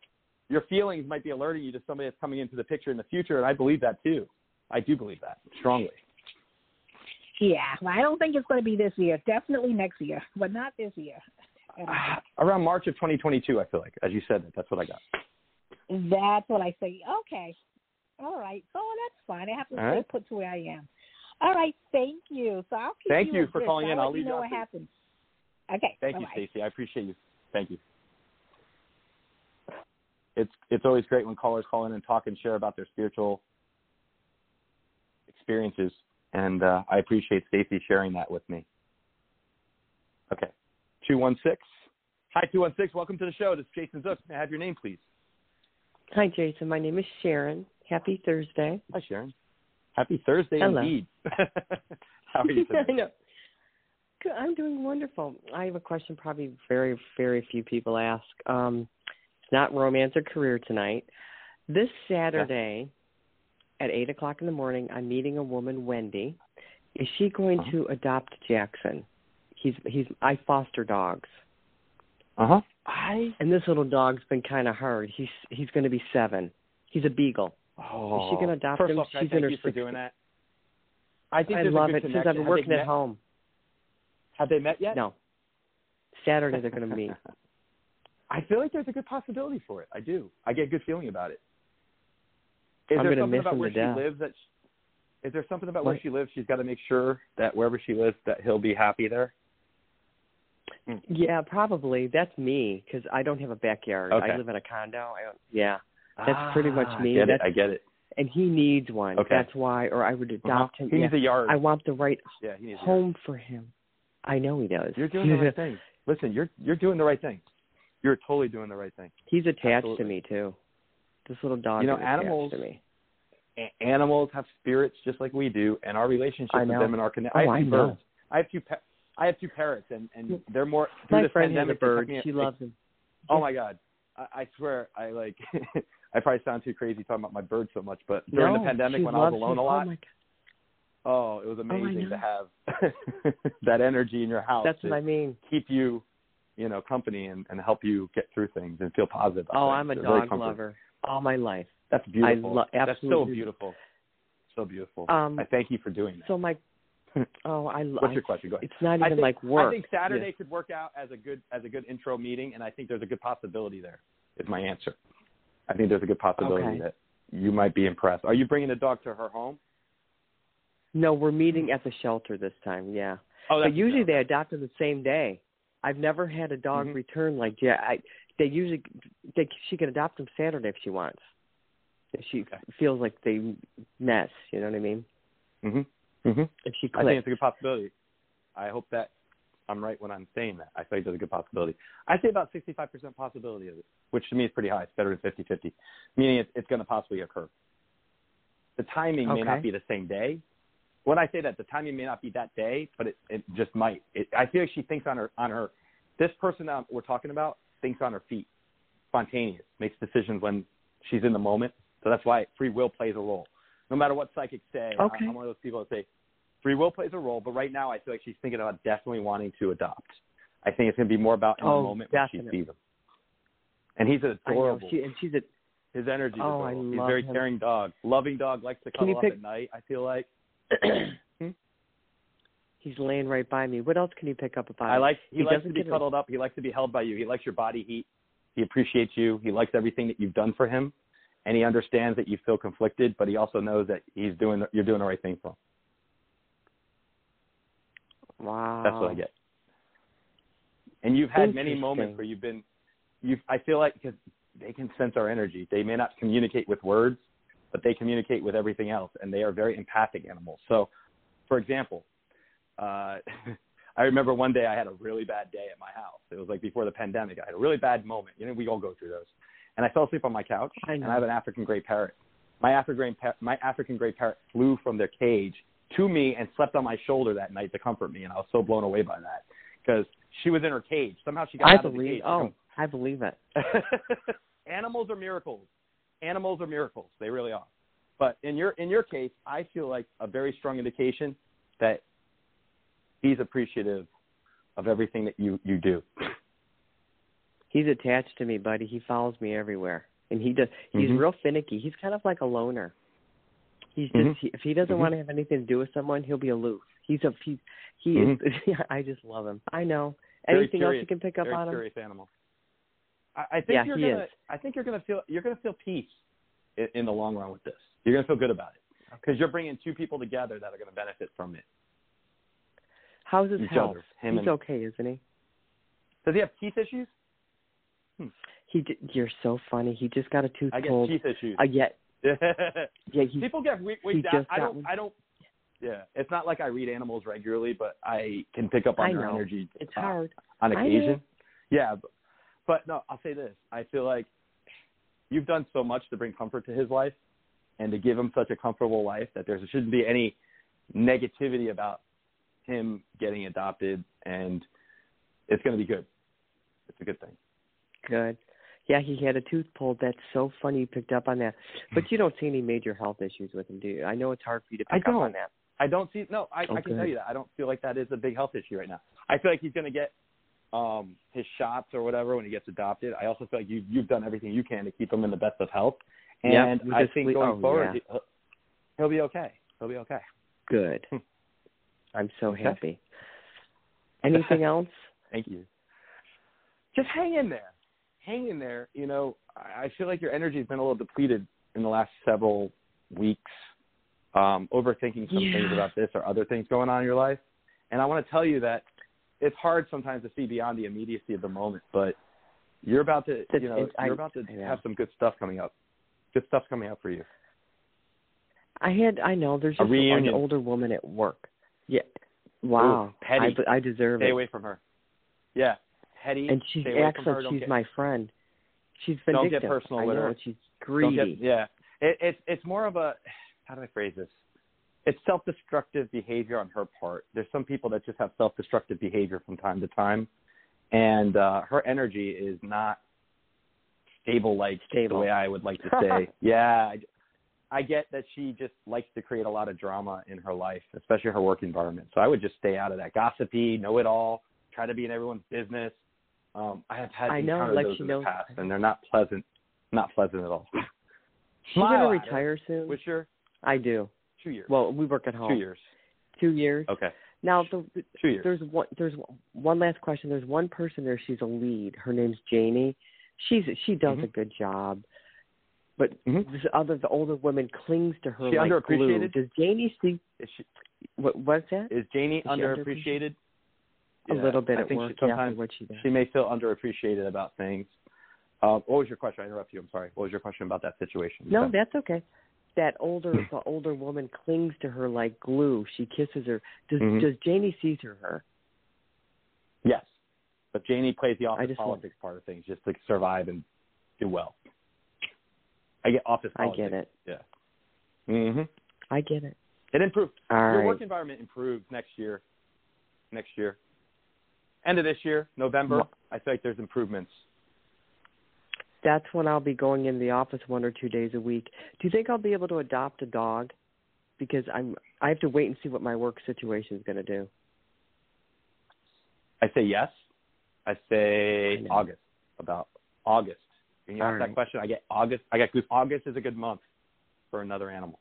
your feelings might be alerting you to somebody that's coming into the picture in the future, and I believe that too. I do believe that strongly. Yeah, well, I don't think it's going to be this year. Definitely next year, but not this year. Around March of 2022, I feel like, as you said, that's what I got. That's what I say. Okay, all right. So that's fine. I have to right. put to where I am. All right. Thank you. So I'll keep Thank you you for calling in. I'll, I'll let you leave know you what happens. Okay. Thank you, bye-bye. Stacey. I appreciate you. Thank you. It's it's always great when callers call in and talk and share about their spiritual experiences, and uh, I appreciate Stacey sharing that with me. Okay, two one six. Hi, two one six. Welcome to the show. This is Jason Zuk. May I have your name, please? Hi, Jason. My name is Sharon. Happy Thursday. Hi, Sharon. Happy Thursday Hello. indeed. How are you today? I know. I'm doing wonderful. I have a question probably very, very few people ask. Um, not romance or career tonight. This Saturday at 8 o'clock in the morning, I'm meeting a woman, Wendy. Is she going Uh-huh. to adopt Jackson? He's he's I foster dogs. Uh huh. I And this little dog's been kind of hard. He's he's going to be 7. He's a beagle. oh. Is she gonna adopt First him? Off, can I She's in thank her you for 60s. doing that. I think I love it good since I've been Have working at home. Have they met yet? No. Saturday they're going to meet. I feel like there's a good possibility for it. I do. I get a good feeling about it. Is I'm there something about where she death. lives that? She, is there something about where she lives? She's got to make sure that wherever she lives, that he'll be happy there. Yeah, probably. That's me because I don't have a backyard. Okay. I live in a condo. I don't, yeah, That's pretty much Ah, me. I get it. I get it. and he needs one. Okay. That's why, or I would adopt Uh-huh. him. He Yeah. needs a yard. I want the right yeah, home for him. I know he does. You're doing the right thing. Listen, you're you're doing the right thing. You're totally doing the right thing. He's attached Absolutely. to me too. This little dog You know, animals- to me. A- animals have spirits just like we do, and our relationship with them and our connection. Oh, I I have two know. birds. I have two. Pa- I have two parrots, and and they're more. My friend has a pandemic, bird. She loves him. Oh my god. I, I swear I like I probably sound too crazy talking about my bird so much, but during no, the pandemic when I was alone him. a oh, lot, Oh my God. oh, it was oh, amazing know. to have that energy in your house That's what I mean. keep you, you know, company and, and help you get through things and feel positive. Oh, things. I'm a They're dog lover all my life. That's beautiful. I lo- That's so beautiful. So beautiful. Um, I thank you for doing that. So my, oh, I love. What's your question? Go ahead. It's not even think, like work. I think Saturday could work out as a good as a good intro meeting, and I think there's a good possibility there. Is my answer. I think there's a good possibility Okay. that you might be impressed. Are you bringing the dog to her home? No, we're meeting at the shelter this time. Yeah. Oh, but usually they adopt on the same day. I've never had a dog Mhm. return like yeah. I they usually they she can adopt them Saturday if she wants. If she Okay. feels like they mess, you know what I mean? Mhm. Mhm. If she I think it's a good possibility. I hope that I'm right when I'm saying that. I think there's a good possibility. I say about 65% possibility of it, which to me is pretty high. It's better than 50-50, meaning it's, it's going to possibly occur. The timing may not be the same day. When I say that, the timing may not be that day, but it, it just might. It, I feel like she thinks on her on her. This person that we're talking about thinks on her feet, spontaneous, makes decisions when she's in the moment. So that's why free will plays a role. No matter what psychics say, I- Okay. I'm one of those people that say free will plays a role. But right now, I feel like she's thinking about definitely wanting to adopt. I think it's going to be more about in Oh, the moment when she sees him. And he's I adorable. She and she's a His energy is Oh, I adorable. He's a very him. caring dog, loving dog, likes to cuddle up pick- at night. I feel like. Hmm? he's laying right by me. What else can you pick up about I like he, He likes to be cuddled up. He likes to be held by you. He likes your body heat. He appreciates you. He likes everything that you've done for him, and he understands that you feel conflicted, but he also knows that he's doing you're doing the right thing for him. Wow. That's what I get. And you've had many moments where you've been, you. I feel like because they can sense our energy. They may not communicate with words, but they communicate with everything else, and they are very empathic animals. So, for example, uh, I remember one day I had a really bad day at my house. It was like before the pandemic. I had a really bad moment. You know, we all go through those. And I fell asleep on my couch, I and. I have an African gray parrot. My African my African gray parrot flew from their cage to me and slept on my shoulder that night to comfort me, and I was so blown away by that because she was in her cage. Somehow she got I out of the believe cage. oh, I believe it. Animals are miracles. Animals are miracles. They really are. But in your in your case, I feel like a very strong indication that he's appreciative of everything that you you do. He's attached to me, buddy. He follows me everywhere, and he does. He's Mhm. real finicky. He's kind of like a loner. He's just Mhm. he, if he doesn't Mhm. want to have anything to do with someone, he'll be aloof. He's a he. He is. I just love him. I know. Very Anything else you can pick up very on him? curious animal. I, I think Yeah, you're gonna. is. I think you're gonna feel. You're gonna feel peace in, in the long run with this. You're gonna feel good about it because you're bringing two people together that are gonna benefit from it. How's his Each health? other. Him He's okay, isn't he? Does he have teeth issues? He. You're so funny. He just got a tooth I get teeth issues. Uh, yet, yeah, he. People get we- he wigged out. I don't. one. I don't. Yeah, it's not like I read animals regularly, but I can pick up on I their know. energy It's uh, hard. on I occasion. Yeah, but, no, I'll say this: I feel like you've done so much to bring comfort to his life, and to give him such a comfortable life that there shouldn't be any negativity about him getting adopted, and it's going to be good. It's a good thing. Good. Yeah, he had a tooth pulled. That's so funny you picked up on that. But you don't see any major health issues with him, do you? I know it's hard for you to I pick up on don't. that. I don't see no. I, I can tell you that I don't feel like that is a big health issue right now. I feel like he's going to get um his shots or whatever when he gets adopted. I also feel like you you've done everything you can to keep him in the best of health, Yeah, and we I just- think going oh, forward yeah. he- he'll, he'll be okay. He'll be okay. Good. Hmm. I'm so Okay. happy. Anything else? Thank you. Just hang in there. Hang in there. You know, I I feel like your energy's been a little depleted in the last several weeks, um, overthinking some things about this or other things going on in your life. And I want to tell you that it's hard sometimes to see beyond the immediacy of the moment, but you're about to, you know, it's- you're about to I know. have some good stuff coming up. Good stuff coming up for you. I had. I know. There's A just an older woman at work. Yeah. Wow. Ooh, petty. I, I deserve Stay it. away from her. Yeah, Hetty. And she stay acts like. Don't she's get- my friend. She's Don't vindictive. get personal I with know, her. She's Don't greedy. get- yeah, it, it's it's more of a how do I phrase this? It's self-destructive behavior on her part. There's some people that just have self-destructive behavior from time to time, and uh, her energy is not stable like Stable. the way I would like to say. yeah, I, I get that she just likes to create a lot of drama in her life, especially her work environment. So I would just stay out of that gossipy, know it all, try to be in everyone's business. Um, I have had I know, like she in knows- the past, and they're not pleasant. Not pleasant at all. She's gonna retire soon. Which year? I do. Two years. Well, we work at home. two years. Two years. Okay. Now, the, Two years. there's one. There's one last question. There's one person there. She's a lead. Her name's Janie. She's she does Mhm. a good job. but Mhm. this other the older woman clings to her She like glue. Does Janie see Is she what what's that? is Janie Is she underappreciated? A Yeah, little bit I at think work. She, sometimes she she may feel underappreciated about things. Uh, what was your question? I interrupt you. I'm sorry. What was your question about that situation? No, Okay. that's okay. That older the older woman clings to her like glue. She kisses her. Does Mhm. does Janie see through her? Yes, but Janie plays the office politics part of things just to survive and do well. I get office politics. I get it. Yeah. hmm I get it. It improved. All Your right. work environment improves next year. Next year. End of this year, November. I feel like there's improvements. That's when I'll be going in the office one or two days a week. Do you think I'll be able to adopt a dog? Because I'm I have to wait and see what my work situation is going to do. I say yes. I say I. August. About August. When you All ask right. that question, I get August. I get goose. August is a good month for another animal.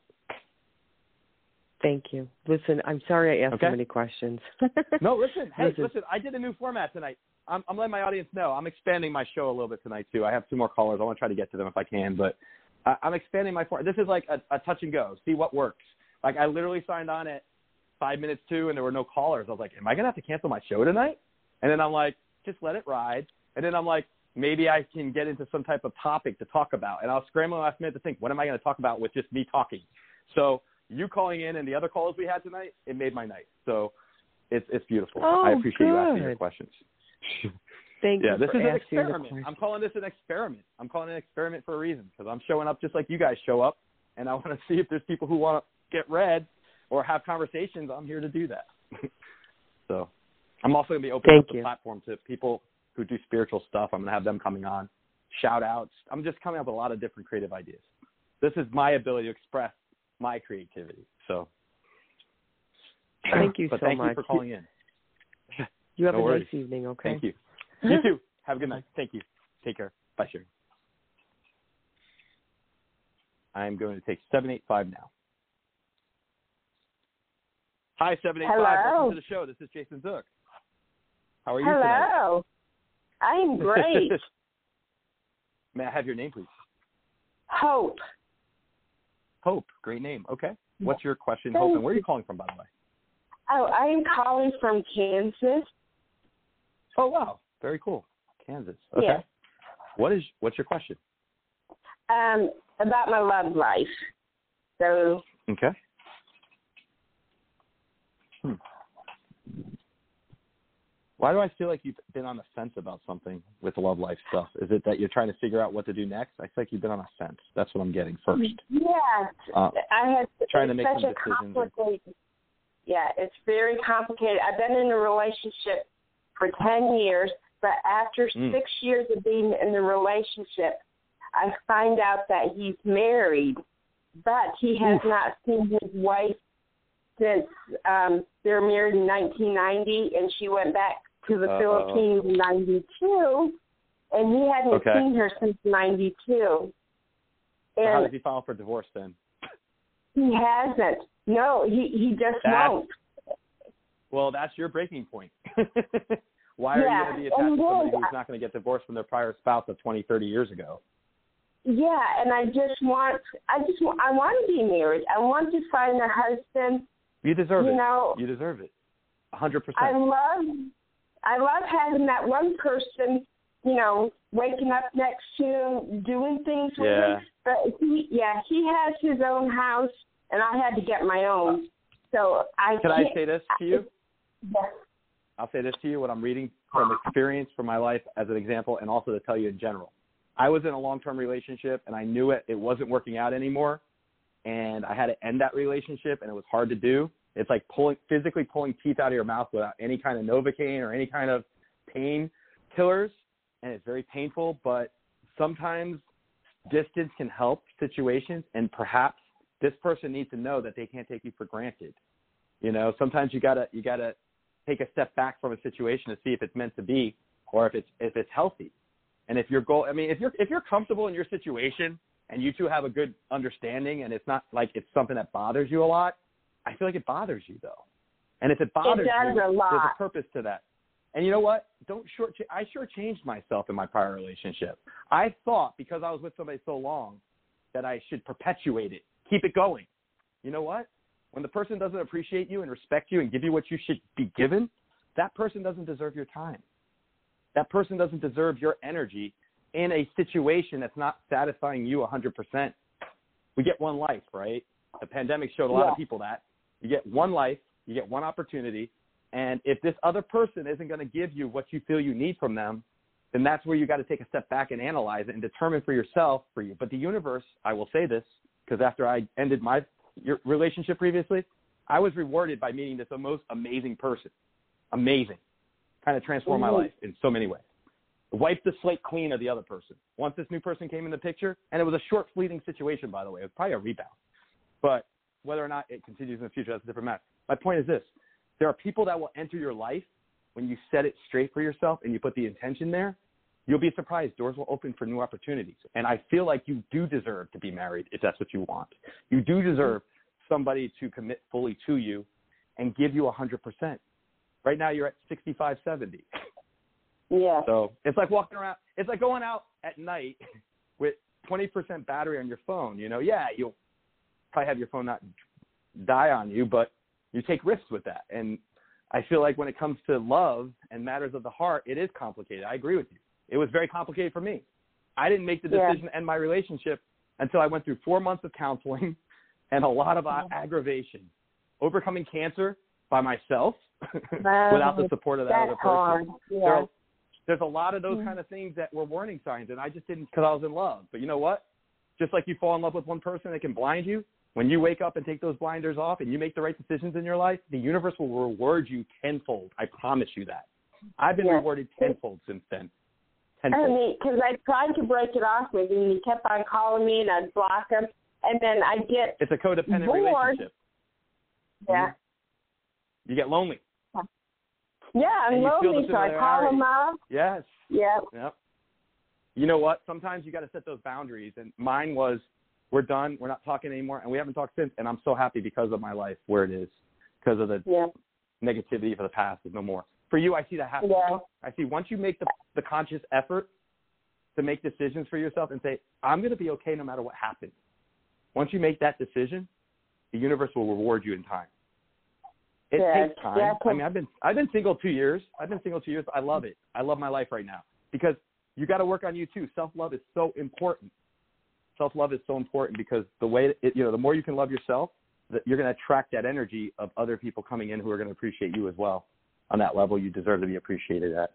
Thank you. Listen, I'm sorry I asked Okay. so many questions. No, listen. Hey, Listen. listen. I did a new format tonight. I'm, I'm letting my audience know. I'm expanding my show a little bit tonight too. I have two more callers. I want to try to get to them if I can, but I, I'm expanding my. This is like a, a touch and go. See what works. Like I literally signed on at five minutes to, and there were no callers. I was like, am I gonna have to cancel my show tonight? And then I'm like, just let it ride. And then I'm like, maybe I can get into some type of topic to talk about. And I was scrambling last minute to think, what am I going to talk about with just me talking? So you calling in and the other calls we had tonight, it made my night. So it's it's beautiful. Oh, I appreciate you asking your questions. Thank yeah, you this is an experiment. I'm calling this an experiment. I'm calling it an experiment for a reason because I'm showing up just like you guys show up, and I want to see if there's people who want to get read or have conversations. I'm here to do that. so I'm also going to be opening Thank up the you. platform to people who do spiritual stuff. I'm going to have them coming on, shout outs. I'm just coming up with a lot of different creative ideas. This is my ability to express my creativity. So Thank you so thank much. you for calling in. You have No a worries. nice evening, okay? Thank you. You too. Have a good night. Thank you. Take care. Bye, Sherry. I'm going to take 785 now. Hi, 785. Hello. Welcome to the show. This is Jason Zuk. How are you tonight? Hello. I'm great. May I have your name, please? Hope. Hope. Great name. Okay. What's your question, Thank Hope? And where are you you. calling from, by the way? Oh, I'm calling from Kansas. Oh, wow. Very cool. Kansas. Okay. Yes. What is what's your question? Um, about my love life. So Okay. Hmm. Why do I feel like you've been on the fence about something with love life stuff? Is it that you're trying to figure out what to do next? I feel like you've been on a fence. That's what I'm getting first. yeah, Uh, I had Trying to make such some a decisions. complicated. Yeah, it's very complicated. I've been in a relationship for ten years, but after Mm. six years of being in the relationship, I find out that he's married, but he has Oof. not seen his wife since um they were married in 1990, and she went back to the Uh-oh. Philippines in '92, and he hadn't Okay. seen her since '92. So how And does he file for divorce then? he hasn't. No, he he just That's- won't. Well, that's your breaking point. Why are Yeah, you going to be attached and to somebody who's not going to get divorced from their prior spouse of 20, 30 years ago? Yeah, and I just want, I just want, I want to be married. I want to find a husband. You deserve You it. know, you deserve it. A 100%. I love, I love having that one person. You know, waking up next to, doing things with Yeah. him. But he, yeah, he has his own house, and I had to get my own. So I Can I say this to you? Yeah. I'll say this to you, what I'm reading from experience from my life as an example, and also to tell you in general. I was in a long-term relationship, and I knew it. It wasn't working out anymore, and I had to end that relationship, and it was hard to do. It's like pulling, physically pulling teeth out of your mouth without any kind of Novocaine or any kind of pain killers, and it's very painful. But sometimes distance can help situations, and perhaps this person needs to know that they can't take you for granted. You know, sometimes you gotta you gotta take a step back from a situation to see if it's meant to be or if it's if it's healthy. And if your goal, I mean, if you're if you're comfortable in your situation and you two have a good understanding, and it's not like it's something that bothers you a lot, I feel like it bothers you though. And if it bothers does you, a there's a purpose to that. And you know what? Don't short. I sure changed myself in my prior relationship. I thought because I was with somebody so long that I should perpetuate it, keep it going. You know what? When the person doesn't appreciate you and respect you and give you what you should be given, that person doesn't deserve your time. That person doesn't deserve your energy in a situation that's not satisfying you 100%. We get one life, right? The pandemic showed a lot Yeah. of people that. You get one life, you get one opportunity, and if this other person isn't going to give you what you feel you need from them, then that's where you got to take a step back and analyze it and determine for yourself for you. But the universe, I will say this, because after I ended my your relationship previously, I was rewarded by meeting this most amazing person. Amazing. Kind of transformed my Mhm. life in so many ways. Wiped the slate clean of the other person. Once this new person came in the picture, and it was a short, fleeting situation, by the way. It was probably a rebound. But whether or not it continues in the future, that's a different matter. My point is this there are people that will enter your life when you set it straight for yourself and you put the intention there. You'll be surprised. Doors will open for new opportunities. And I feel like you do deserve to be married if that's what you want. You do deserve somebody to commit fully to you and give you 100%. Right now, you're at 65, 70. Yeah. So it's like walking around. It's like going out at night with 20% battery on your phone. You know, yeah, you'll probably have your phone not die on you, but you take risks with that. And I feel like when it comes to love and matters of the heart, it is complicated. I agree with you. It was very complicated for me. I didn't make the Yeah. decision to end my relationship until I went through four months of counseling and a lot of uh, aggravation, overcoming cancer by myself without the support of that other person. hard. There there's a lot of those Mhm. kind of things that were warning signs, and I just didn't because I was in love. But you know what? Just like you fall in love with one person that can blind you, when you wake up and take those blinders off and you make the right decisions in your life, the universe will reward you tenfold. I promise you that. I've been Yeah. rewarded tenfold since then. I Tenfold. mean, because I tried to break it off with him, and he kept on calling me, and I'd block him, and then I get It's a codependent bored. relationship. Yeah, mm-hmm. You get lonely. yeah, I'm And you feel lonely, so I call him up. Yes. Yep. Yep. You know what? Sometimes you got to set those boundaries. And mine was, we're done. We're not talking anymore. And we haven't talked since. And I'm so happy because of my life where it is, because of the yeah, negativity for the past is no more. For you, I see that happen. yeah, I see once you make the, the conscious effort to make decisions for yourself and say, I'm going to be okay no matter what happens. Once you make that decision, the universe will reward you in time. It Yeah, takes time. yeah, I mean, I've been I've been single two years. I've been single two years. I love it. I love my life right now because you got to work on you too. Self love is so important. Self love is so important because the way it, you know, the more you can love yourself, that you're going to attract that energy of other people coming in who are going to appreciate you as well. On that level, you deserve to be appreciated at.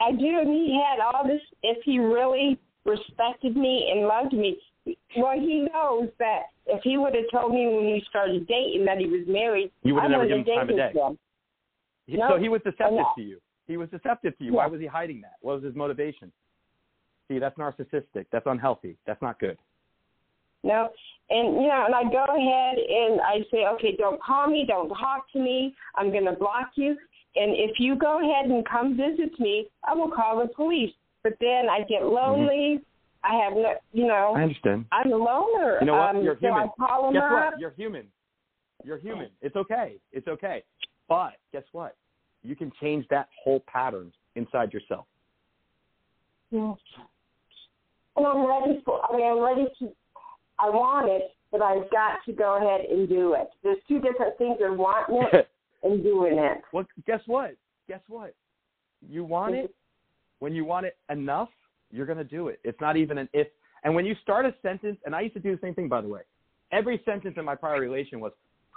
I do. And he had all this. If he really respected me and loved me, well, he knows that if he would have told me when we started dating that he was married, You would I have never given him time of day. him. No, so he was deceptive to you. He was deceptive to you. Why was he hiding that? What was his motivation? See, that's narcissistic. That's unhealthy. That's not good. No, and you know, and I go ahead and I say, okay, don't call me, don't talk to me. I'm going to block you. And if you go ahead and come visit me, I will call the police. But then I get lonely. I have no, you know, Mm-hmm. I understand. I'm a loner. You know what? Um, You're so human. I him Guess up. what? You're human. You're human. It's okay. It's okay. But guess what? You can change that whole pattern inside yourself. Yeah. And I'm ready for. I mean, I'm ready to. I want it, but I've got to go ahead and do it. There's two different things of wanting it and doing it. Well, guess what? Guess what? You want it. When you want it enough, you're going to do it. It's not even an if. And when you start a sentence, and I used to do the same thing, by the way. Every sentence in my prior relation was,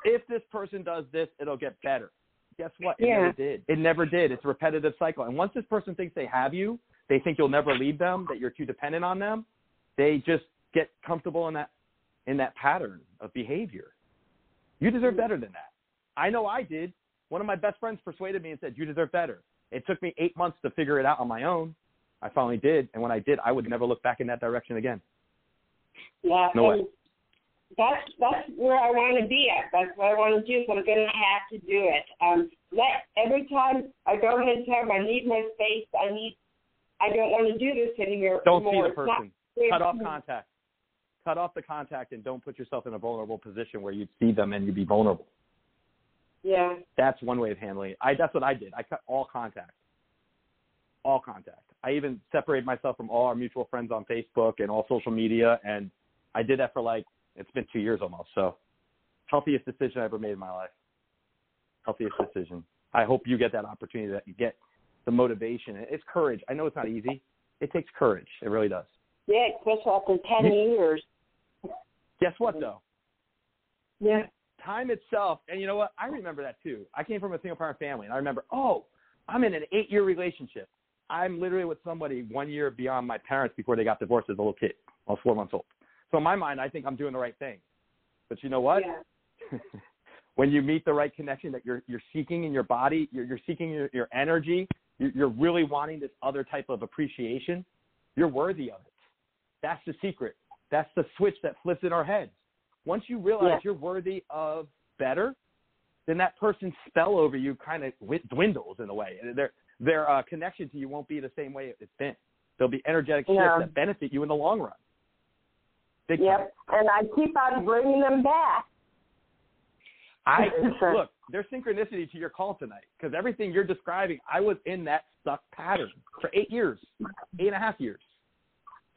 if this person does this, it'll get better. Guess what? It Yeah. never did. It never did. It's a repetitive cycle. And once this person thinks they have you, they think you'll never leave them, that you're too dependent on them. They just get comfortable in that in that pattern of behavior. You deserve mm-hmm. better than that. I know I did. One of my best friends persuaded me and said, "You deserve better." It took me eight months to figure it out on my own. I finally did, and when I did, I would never look back in that direction again. Yeah. No way. That's that's where I want to be at. That's what I want to do. So I'm going to have to do it. Um, let every time I go ahead and tell him I need my space. I need. I don't want to do this anymore. Don't see the not person. Cut off contact. Cut off the contact, and don't put yourself in a vulnerable position where you'd see them and you'd be vulnerable. Yeah. That's one way of handling it. I that's what I did. I cut all contact. All contact. I even separated myself from all our mutual friends on Facebook and all social media, and I did that for like it's been two years almost. So, healthiest decision I ever made in my life. Healthiest decision. I hope you get that opportunity that you get the motivation. It's courage. I know it's not easy. It takes courage. It really does. Yeah, especially after ten years. Guess what though? Yeah. Time itself, and you know what? I remember that too. I came from a single parent family, and I remember, oh, I'm in an eight year relationship. I'm literally with somebody one year beyond my parents before they got divorced as a little kid. I was four months old. So in my mind, I think I'm doing the right thing. But you know what? Yeah. when you meet the right connection that you're you're seeking in your body, you're, you're seeking your, your energy, you're, you're really wanting this other type of appreciation. You're worthy of it. That's the secret. That's the switch that flips in our heads. Once you realize Yeah. you're worthy of better, then that person's spell over you kind of dwindles in a way. Their their uh, connection to you won't be the same way it's been. There'll be energetic shifts Yeah. that benefit you in the long run. Big time. Yep. And I keep on bringing them back. I look, there's synchronicity to your call tonight because everything you're describing, I was in that stuck pattern for eight years, eight and a half years.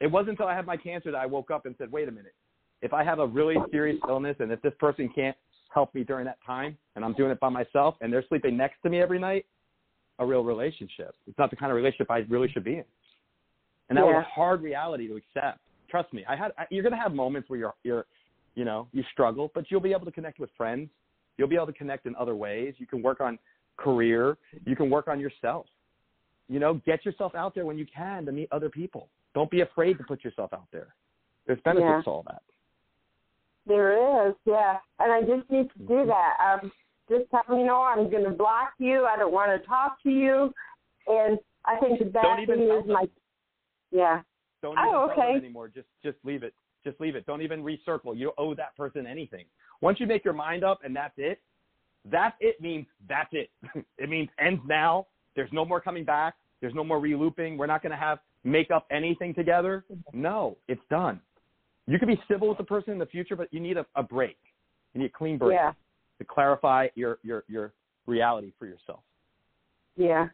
It wasn't until I had my cancer that I woke up and said, wait a minute, if I have a really serious illness and if this person can't help me during that time and I'm doing it by myself and they're sleeping next to me every night, a real relationship. It's not the kind of relationship I really should be in. And that was a hard reality to accept. Trust me, I had. I, you're going to have moments where you're, you're, you know, you struggle, but you'll be able to connect with friends. You'll be able to connect in other ways. You can work on career. You can work on yourself. You know, get yourself out there when you can to meet other people. Don't be afraid to put yourself out there. There's benefits Yeah. to all that. There is, yeah. And I just need to do that. Um, just tell me, you know, I'm going to block you. I don't want to talk to you. And I think the even thing is my, yeah. Don't even Oh, okay. anymore. Just just leave it. Just leave it. Don't even recircle. You owe that person anything. Once you make your mind up and that's it, that's it means that's it. it means ends now. There's no more coming back. There's no more relooping. We're not going to have make up anything together. No, it's done. You could be civil with the person in the future, but you need a, a break. You need a clean break Yeah. to clarify your your your reality for yourself. Yeah.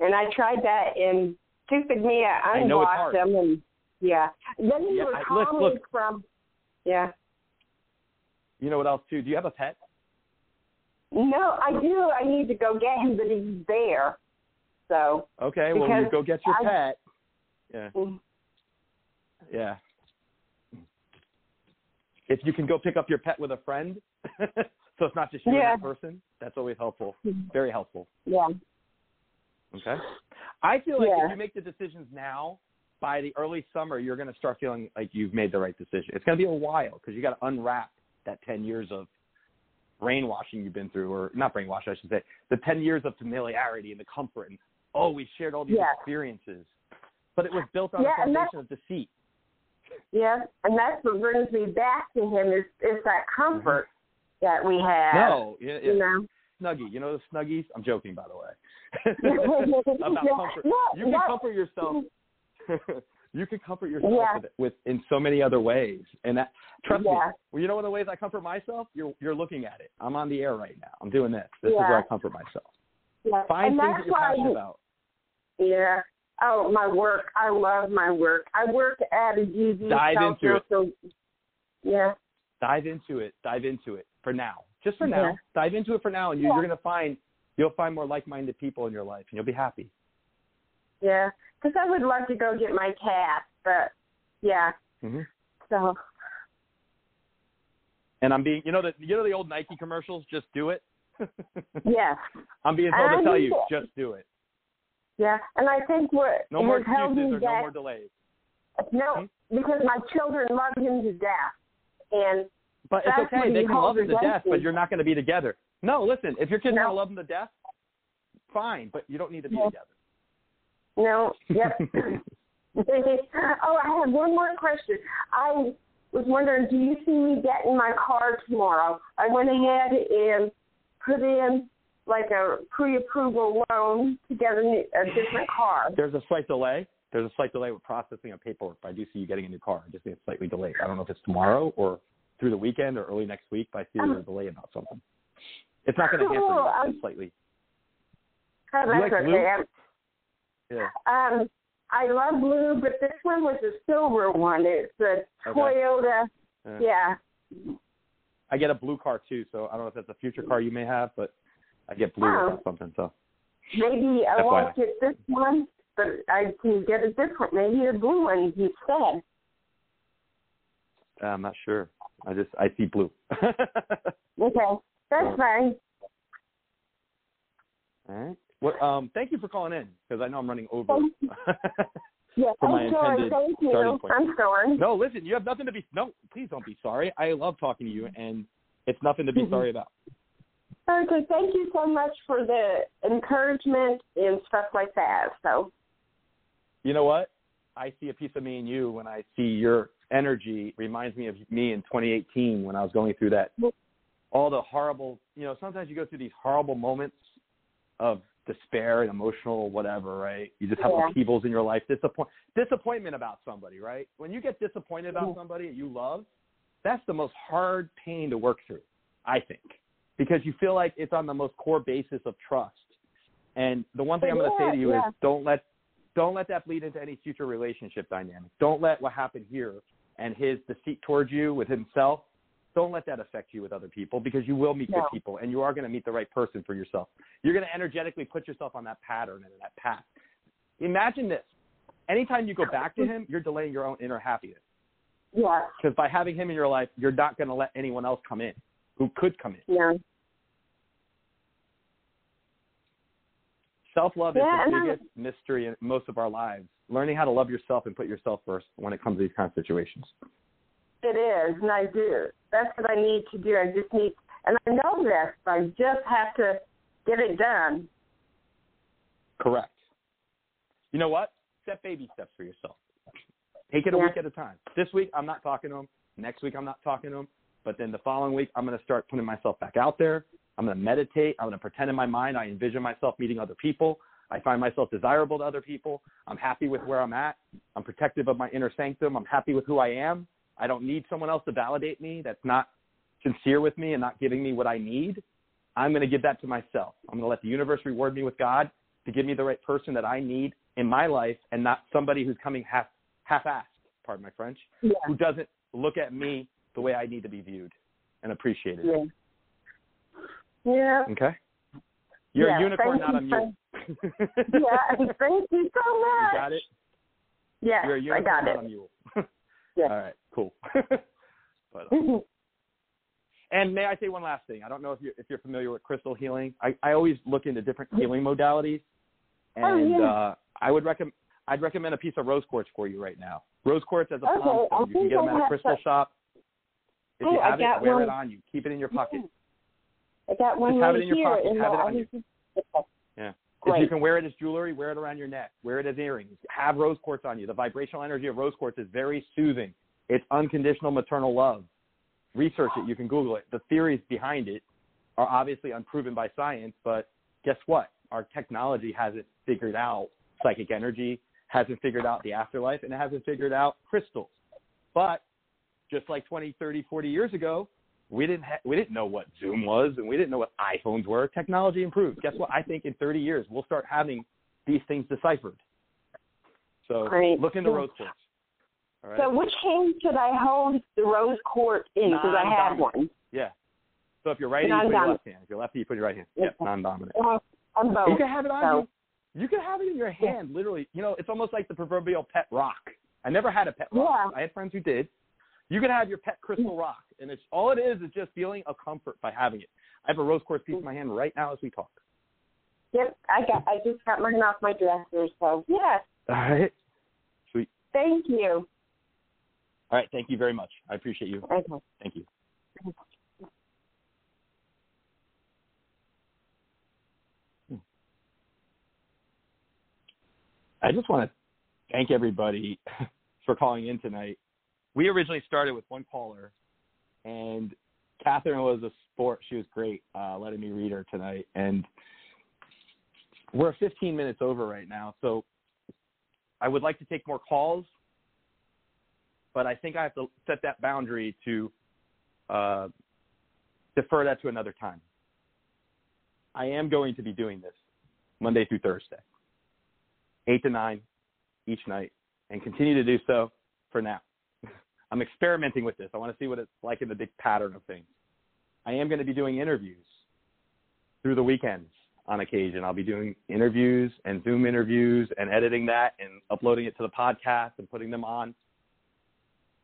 And I tried that and stupid me, I I know it's unblocked them and yeah. Then you Yeah, were I- look, look. from yeah. You know what else too? Do you have a pet? No, I do. I need to go get him, but he's there. So Okay, well you go get your I- pet. Yeah. Mm. Yeah. If you can go pick up your pet with a friend, so it's not just you Yeah. and that person, that's always helpful. Very helpful. yeah. Okay. I feel like Yeah. if you make the decisions now, by the early summer, you're going to start feeling like you've made the right decision. It's going to be a while because you got to unwrap that 10 years of brainwashing you've been through, or not brainwashing, I should say, the 10 years of familiarity and the comfort. And, oh, we shared all these Yeah. experiences. But it was built on Yeah, a foundation of deceit. Yeah. And that's what brings me back to him is is that comfort that we have. Mm-hmm. No. You know. Snuggie. You know the Snuggies? I'm joking, by the way. About Yeah. comfort. You can comfort yourself. you can comfort yourself with, with in so many other ways, and that trust me. Well, you know one of the ways I comfort myself. You're you're looking at it. I'm on the air right now. I'm doing this. This is where I comfort myself. Yeah. Find and things that you're passionate about. Yeah. Oh, my work. I love my work. I work at a GV Dive into it. so yeah. Dive into it. Dive into it for now. Just for now. Yeah. Dive into it for now, and you, Yeah. you're going to find you'll find more like-minded people in your life, and you'll be happy. Yeah. Because I would love to go get my cat, but yeah. hmm So And I'm being, you know, the you know the old Nike commercials. Just do it. yes. I'm being told I to tell you, to- just do it. Yeah. And I think what No more excuses or no more delays. no, hmm? because my children love him to death. And But it's okay. They can love him to death, but you. you're not going to be together. No, listen. If your kids No. want to love him to death, fine. But you don't need to be No. together. no, yep. oh, I have one more question. I was wondering, do you see me getting my car tomorrow? I went ahead and put in like a pre-approval loan to get a, new, a different car. There's a slight delay. There's a slight delay with processing of paperwork, but I do see you getting a new car. I just think it's slightly delayed. I don't know if it's tomorrow or through the weekend or early next week, but I see there's a delay about something. It's not going to hamper Cool. you Um, slightly. Oh, that's like okay. Yeah. Um, I love blue, but this one was a silver one. It's a Okay. Toyota. Yeah. Yeah. I get a blue car too, so I don't know if that's a future car you may have, but I get blue Oh. or something. So Maybe I FYI. won't get this one, but I can get a different, maybe a blue one instead. uh, I'm not sure. I just I see blue. Okay, that's fine. All right. Well, um, thank you for calling in because I know I'm running over. Yeah, For my I'm sorry. Thank you. I'm sorry. no, listen, you have nothing to be. No, please don't be sorry. I love talking to you, and it's nothing to be Mhm. sorry about. Okay, thank you so much for the encouragement and stuff like that. So, You know what? I see a piece of me in you when I see your energy. Reminds me of me in 2018 when I was going through that. All the horrible, you know, sometimes you go through these horrible moments of despair and emotional whatever, right? You just have Yeah. upheavals in your life, disappoint disappointment about somebody, right? When you get disappointed about Mhm. somebody you love, that's the most hard pain to work through, I think, because you feel like it's on the most core basis of trust. And the one thing I'm going to say to you Yeah, is don't let don't let that bleed into any future relationship dynamic. Don't let what happened here and his deceit towards you with himself, don't let that affect you with other people because you will meet No. good people and you are going to meet the right person for yourself. You're going to energetically put yourself on that pattern and that path. Imagine this. Anytime you go back to him, you're delaying your own inner happiness. yeah, Because by having him in your life, you're not going to let anyone else come in who could come in. yeah. Self love Yeah, is the biggest mystery in most of our lives. Learning how to love yourself and put yourself first when it comes to these kind of situations. It is, and I do. That's what I need to do. I just need, and I know this. But I just have to get it done. Correct. You know what? Set baby steps for yourself. Take it a Yeah. week at a time. This week, I'm not talking to him. Next week, I'm not talking to him. But then the following week, I'm going to start putting myself back out there. I'm going to meditate. I'm going to pretend in my mind I envision myself meeting other people. I find myself desirable to other people. I'm happy with where I'm at. I'm protective of my inner sanctum. I'm happy with who I am. I don't need someone else to validate me that's not sincere with me and not giving me what I need. I'm going to give that to myself. I'm going to let the universe reward me with God to give me the right person that I need in my life and not somebody who's coming half half-assed, pardon my French, Yeah, who doesn't look at me the way I need to be viewed and appreciated. yeah, yeah. Okay? You're Yeah, a unicorn, not a you, mule. Yeah, thank you so You much. got it? Yes, You're a I unicorn, got not it. a mule. Yeah. All right, cool. but, uh, and may I say one last thing? I don't know if you're if you're familiar with crystal healing. I, I always look into different healing modalities, and Oh, yeah. uh, I would recommend I'd recommend a piece of rose quartz for you right now. Rose quartz as a Okay, palm stone. You can get them at a crystal some. shop. If Oh, you I have it, wear one. it on you. Keep it in your pocket. I got one Just have right it in your here. pocket. Have it on you. Yeah. If you can wear it as jewelry, wear it around your neck. Wear it as earrings. Have rose quartz on you. The vibrational energy of rose quartz is very soothing. It's unconditional maternal love. Research it. You can Google it. The theories behind it are obviously unproven by science, but guess what? Our technology hasn't figured out psychic energy, hasn't figured out the afterlife, and it hasn't figured out crystals. But just like 20, 30, 40 years ago, we didn't ha- we didn't know what Zoom was and we didn't know what iPhones were. Technology improved. Guess what? I think in 30 years we'll start having these things deciphered. So Great. look into rose quartz. Right. So which hand should I hold the rose quartz in? Because I have one. yeah. So if you're righty, you put your left hand. If you're lefty, you put your right hand. Yep, non-dominant. Uh, I'm both. You can have it on so. you. You can have it in your hand, literally. You know, it's almost like the proverbial pet rock. I never had a pet rock. Yeah. I had friends who did. You can have your pet crystal mm. rock, and it's all it is is just feeling a comfort by having it. I have a rose quartz piece in my hand right now as we talk. Yep, I got. I just got mine off my dresser. So yes, All right. Sweet. thank you. All right. Thank you very much. I appreciate you. Okay. Thank you. Hmm. I just want to thank everybody for calling in tonight. We originally started with one caller, and Catherine was a sport. She was great, uh, letting me read her tonight. And we're 15 minutes over right now, so I would like to take more calls, but I think I have to set that boundary to uh, defer that to another time. I am going to be doing this Monday through Thursday. 8 to 9 each night, and continue to do so for now. I'm experimenting with this. I want to see what it's like in the big pattern of things. I am going to be doing interviews through the weekends on occasion. I'll be doing interviews and Zoom interviews and editing that and uploading it to the podcast and putting them on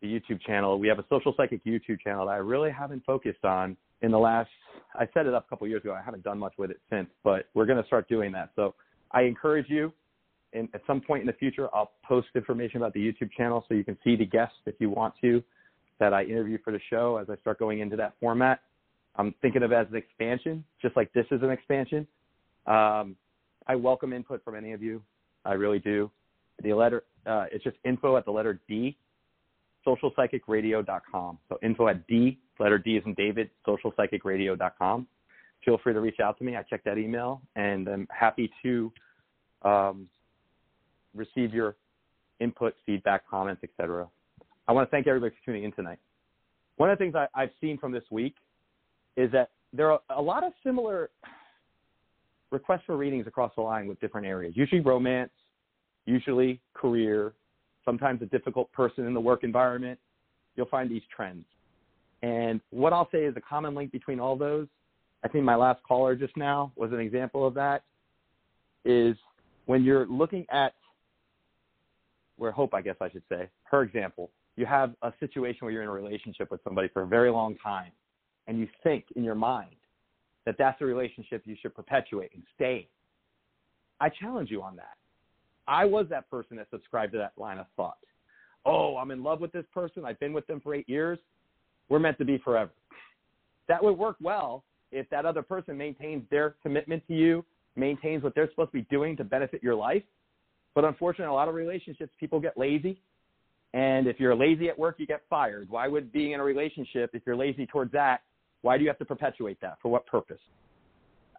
the YouTube channel. We have a social psychic YouTube channel that I really haven't focused on in the last. I set it up a couple years ago. I haven't done much with it since, but we're going to start doing that. So I encourage you. And at some point in the future, I'll post information about the YouTube channel so you can see the guests if you want to that I interview for the show as I start going into that format. I'm thinking of it as an expansion, just like this is an expansion. Um, I welcome input from any of you. I really do. The letter, uh, it's just info at the letter D, socialpsychicradio.com. So info at D, letter D is in David, socialpsychicradio.com. Feel free to reach out to me. I check that email, and I'm happy to um, receive your input, feedback, comments, etc. I want to thank everybody for tuning in tonight. One of the things I, I've seen from this week is that there are a lot of similar requests for readings across the line with different areas. Usually romance, usually career, sometimes a difficult person in the work environment. You'll find these trends. And what I'll say is a common link between all those, I think my last caller just now was an example of that, is when you're looking at where hope, I guess I should say, her example, you have a situation where you're in a relationship with somebody for a very long time, and you think in your mind that that's a relationship you should perpetuate and stay. I challenge you on that. I was that person that subscribed to that line of thought. Oh, I'm in love with this person. I've been with them for eight years. We're meant to be forever. That would work well if that other person maintains their commitment to you, maintains what they're supposed to be doing to benefit your life. But unfortunately, a lot of relationships, people get lazy. And if you're lazy at work, you get fired. Why would being in a relationship, if you're lazy towards that, why do you have to perpetuate that? For what purpose?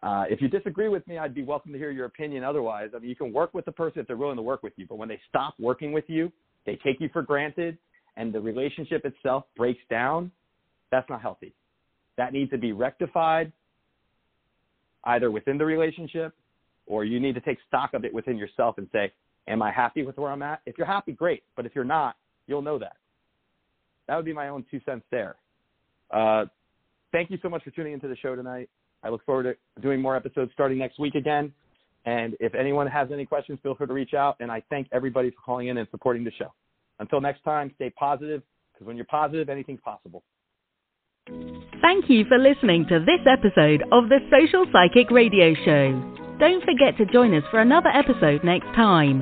Uh, if you disagree with me, I'd be welcome to hear your opinion. Otherwise, I mean, you can work with the person if they're willing to work with you. But when they stop working with you, they take you for granted, and the relationship itself breaks down, that's not healthy. That needs to be rectified either within the relationship or you need to take stock of it within yourself and say, Am I happy with where I'm at? If you're happy, great. But if you're not, you'll know that. That would be my own two cents there. Uh, thank you so much for tuning into the show tonight. I look forward to doing more episodes starting next week again. And if anyone has any questions, feel free to reach out. And I thank everybody for calling in and supporting the show. Until next time, stay positive because when you're positive, anything's possible. Thank you for listening to this episode of the Social Psychic Radio Show. Don't forget to join us for another episode next time.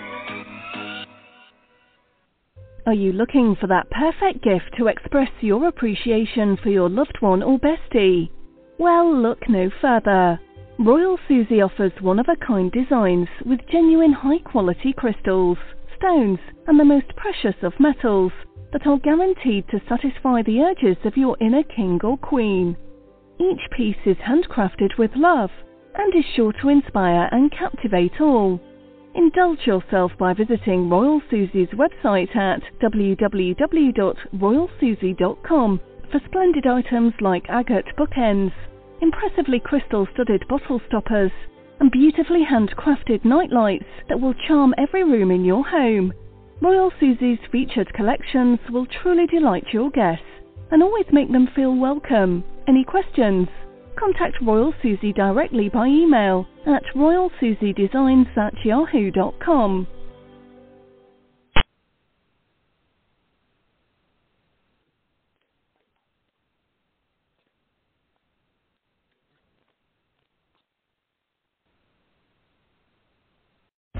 Are you looking for that perfect gift to express your appreciation for your loved one or bestie? Well, look no further. Royal Susie offers one-of-a-kind designs with genuine high-quality crystals, stones, and the most precious of metals that are guaranteed to satisfy the urges of your inner king or queen. Each piece is handcrafted with love and is sure to inspire and captivate all. Indulge yourself by visiting Royal Susie's website at www.royalsusie.com for splendid items like agate bookends, impressively crystal studded bottle stoppers, and beautifully handcrafted nightlights that will charm every room in your home. Royal Susie's featured collections will truly delight your guests and always make them feel welcome. Any questions? Contact Royal Susie directly by email at royalsusiedesigns at yahoo.com.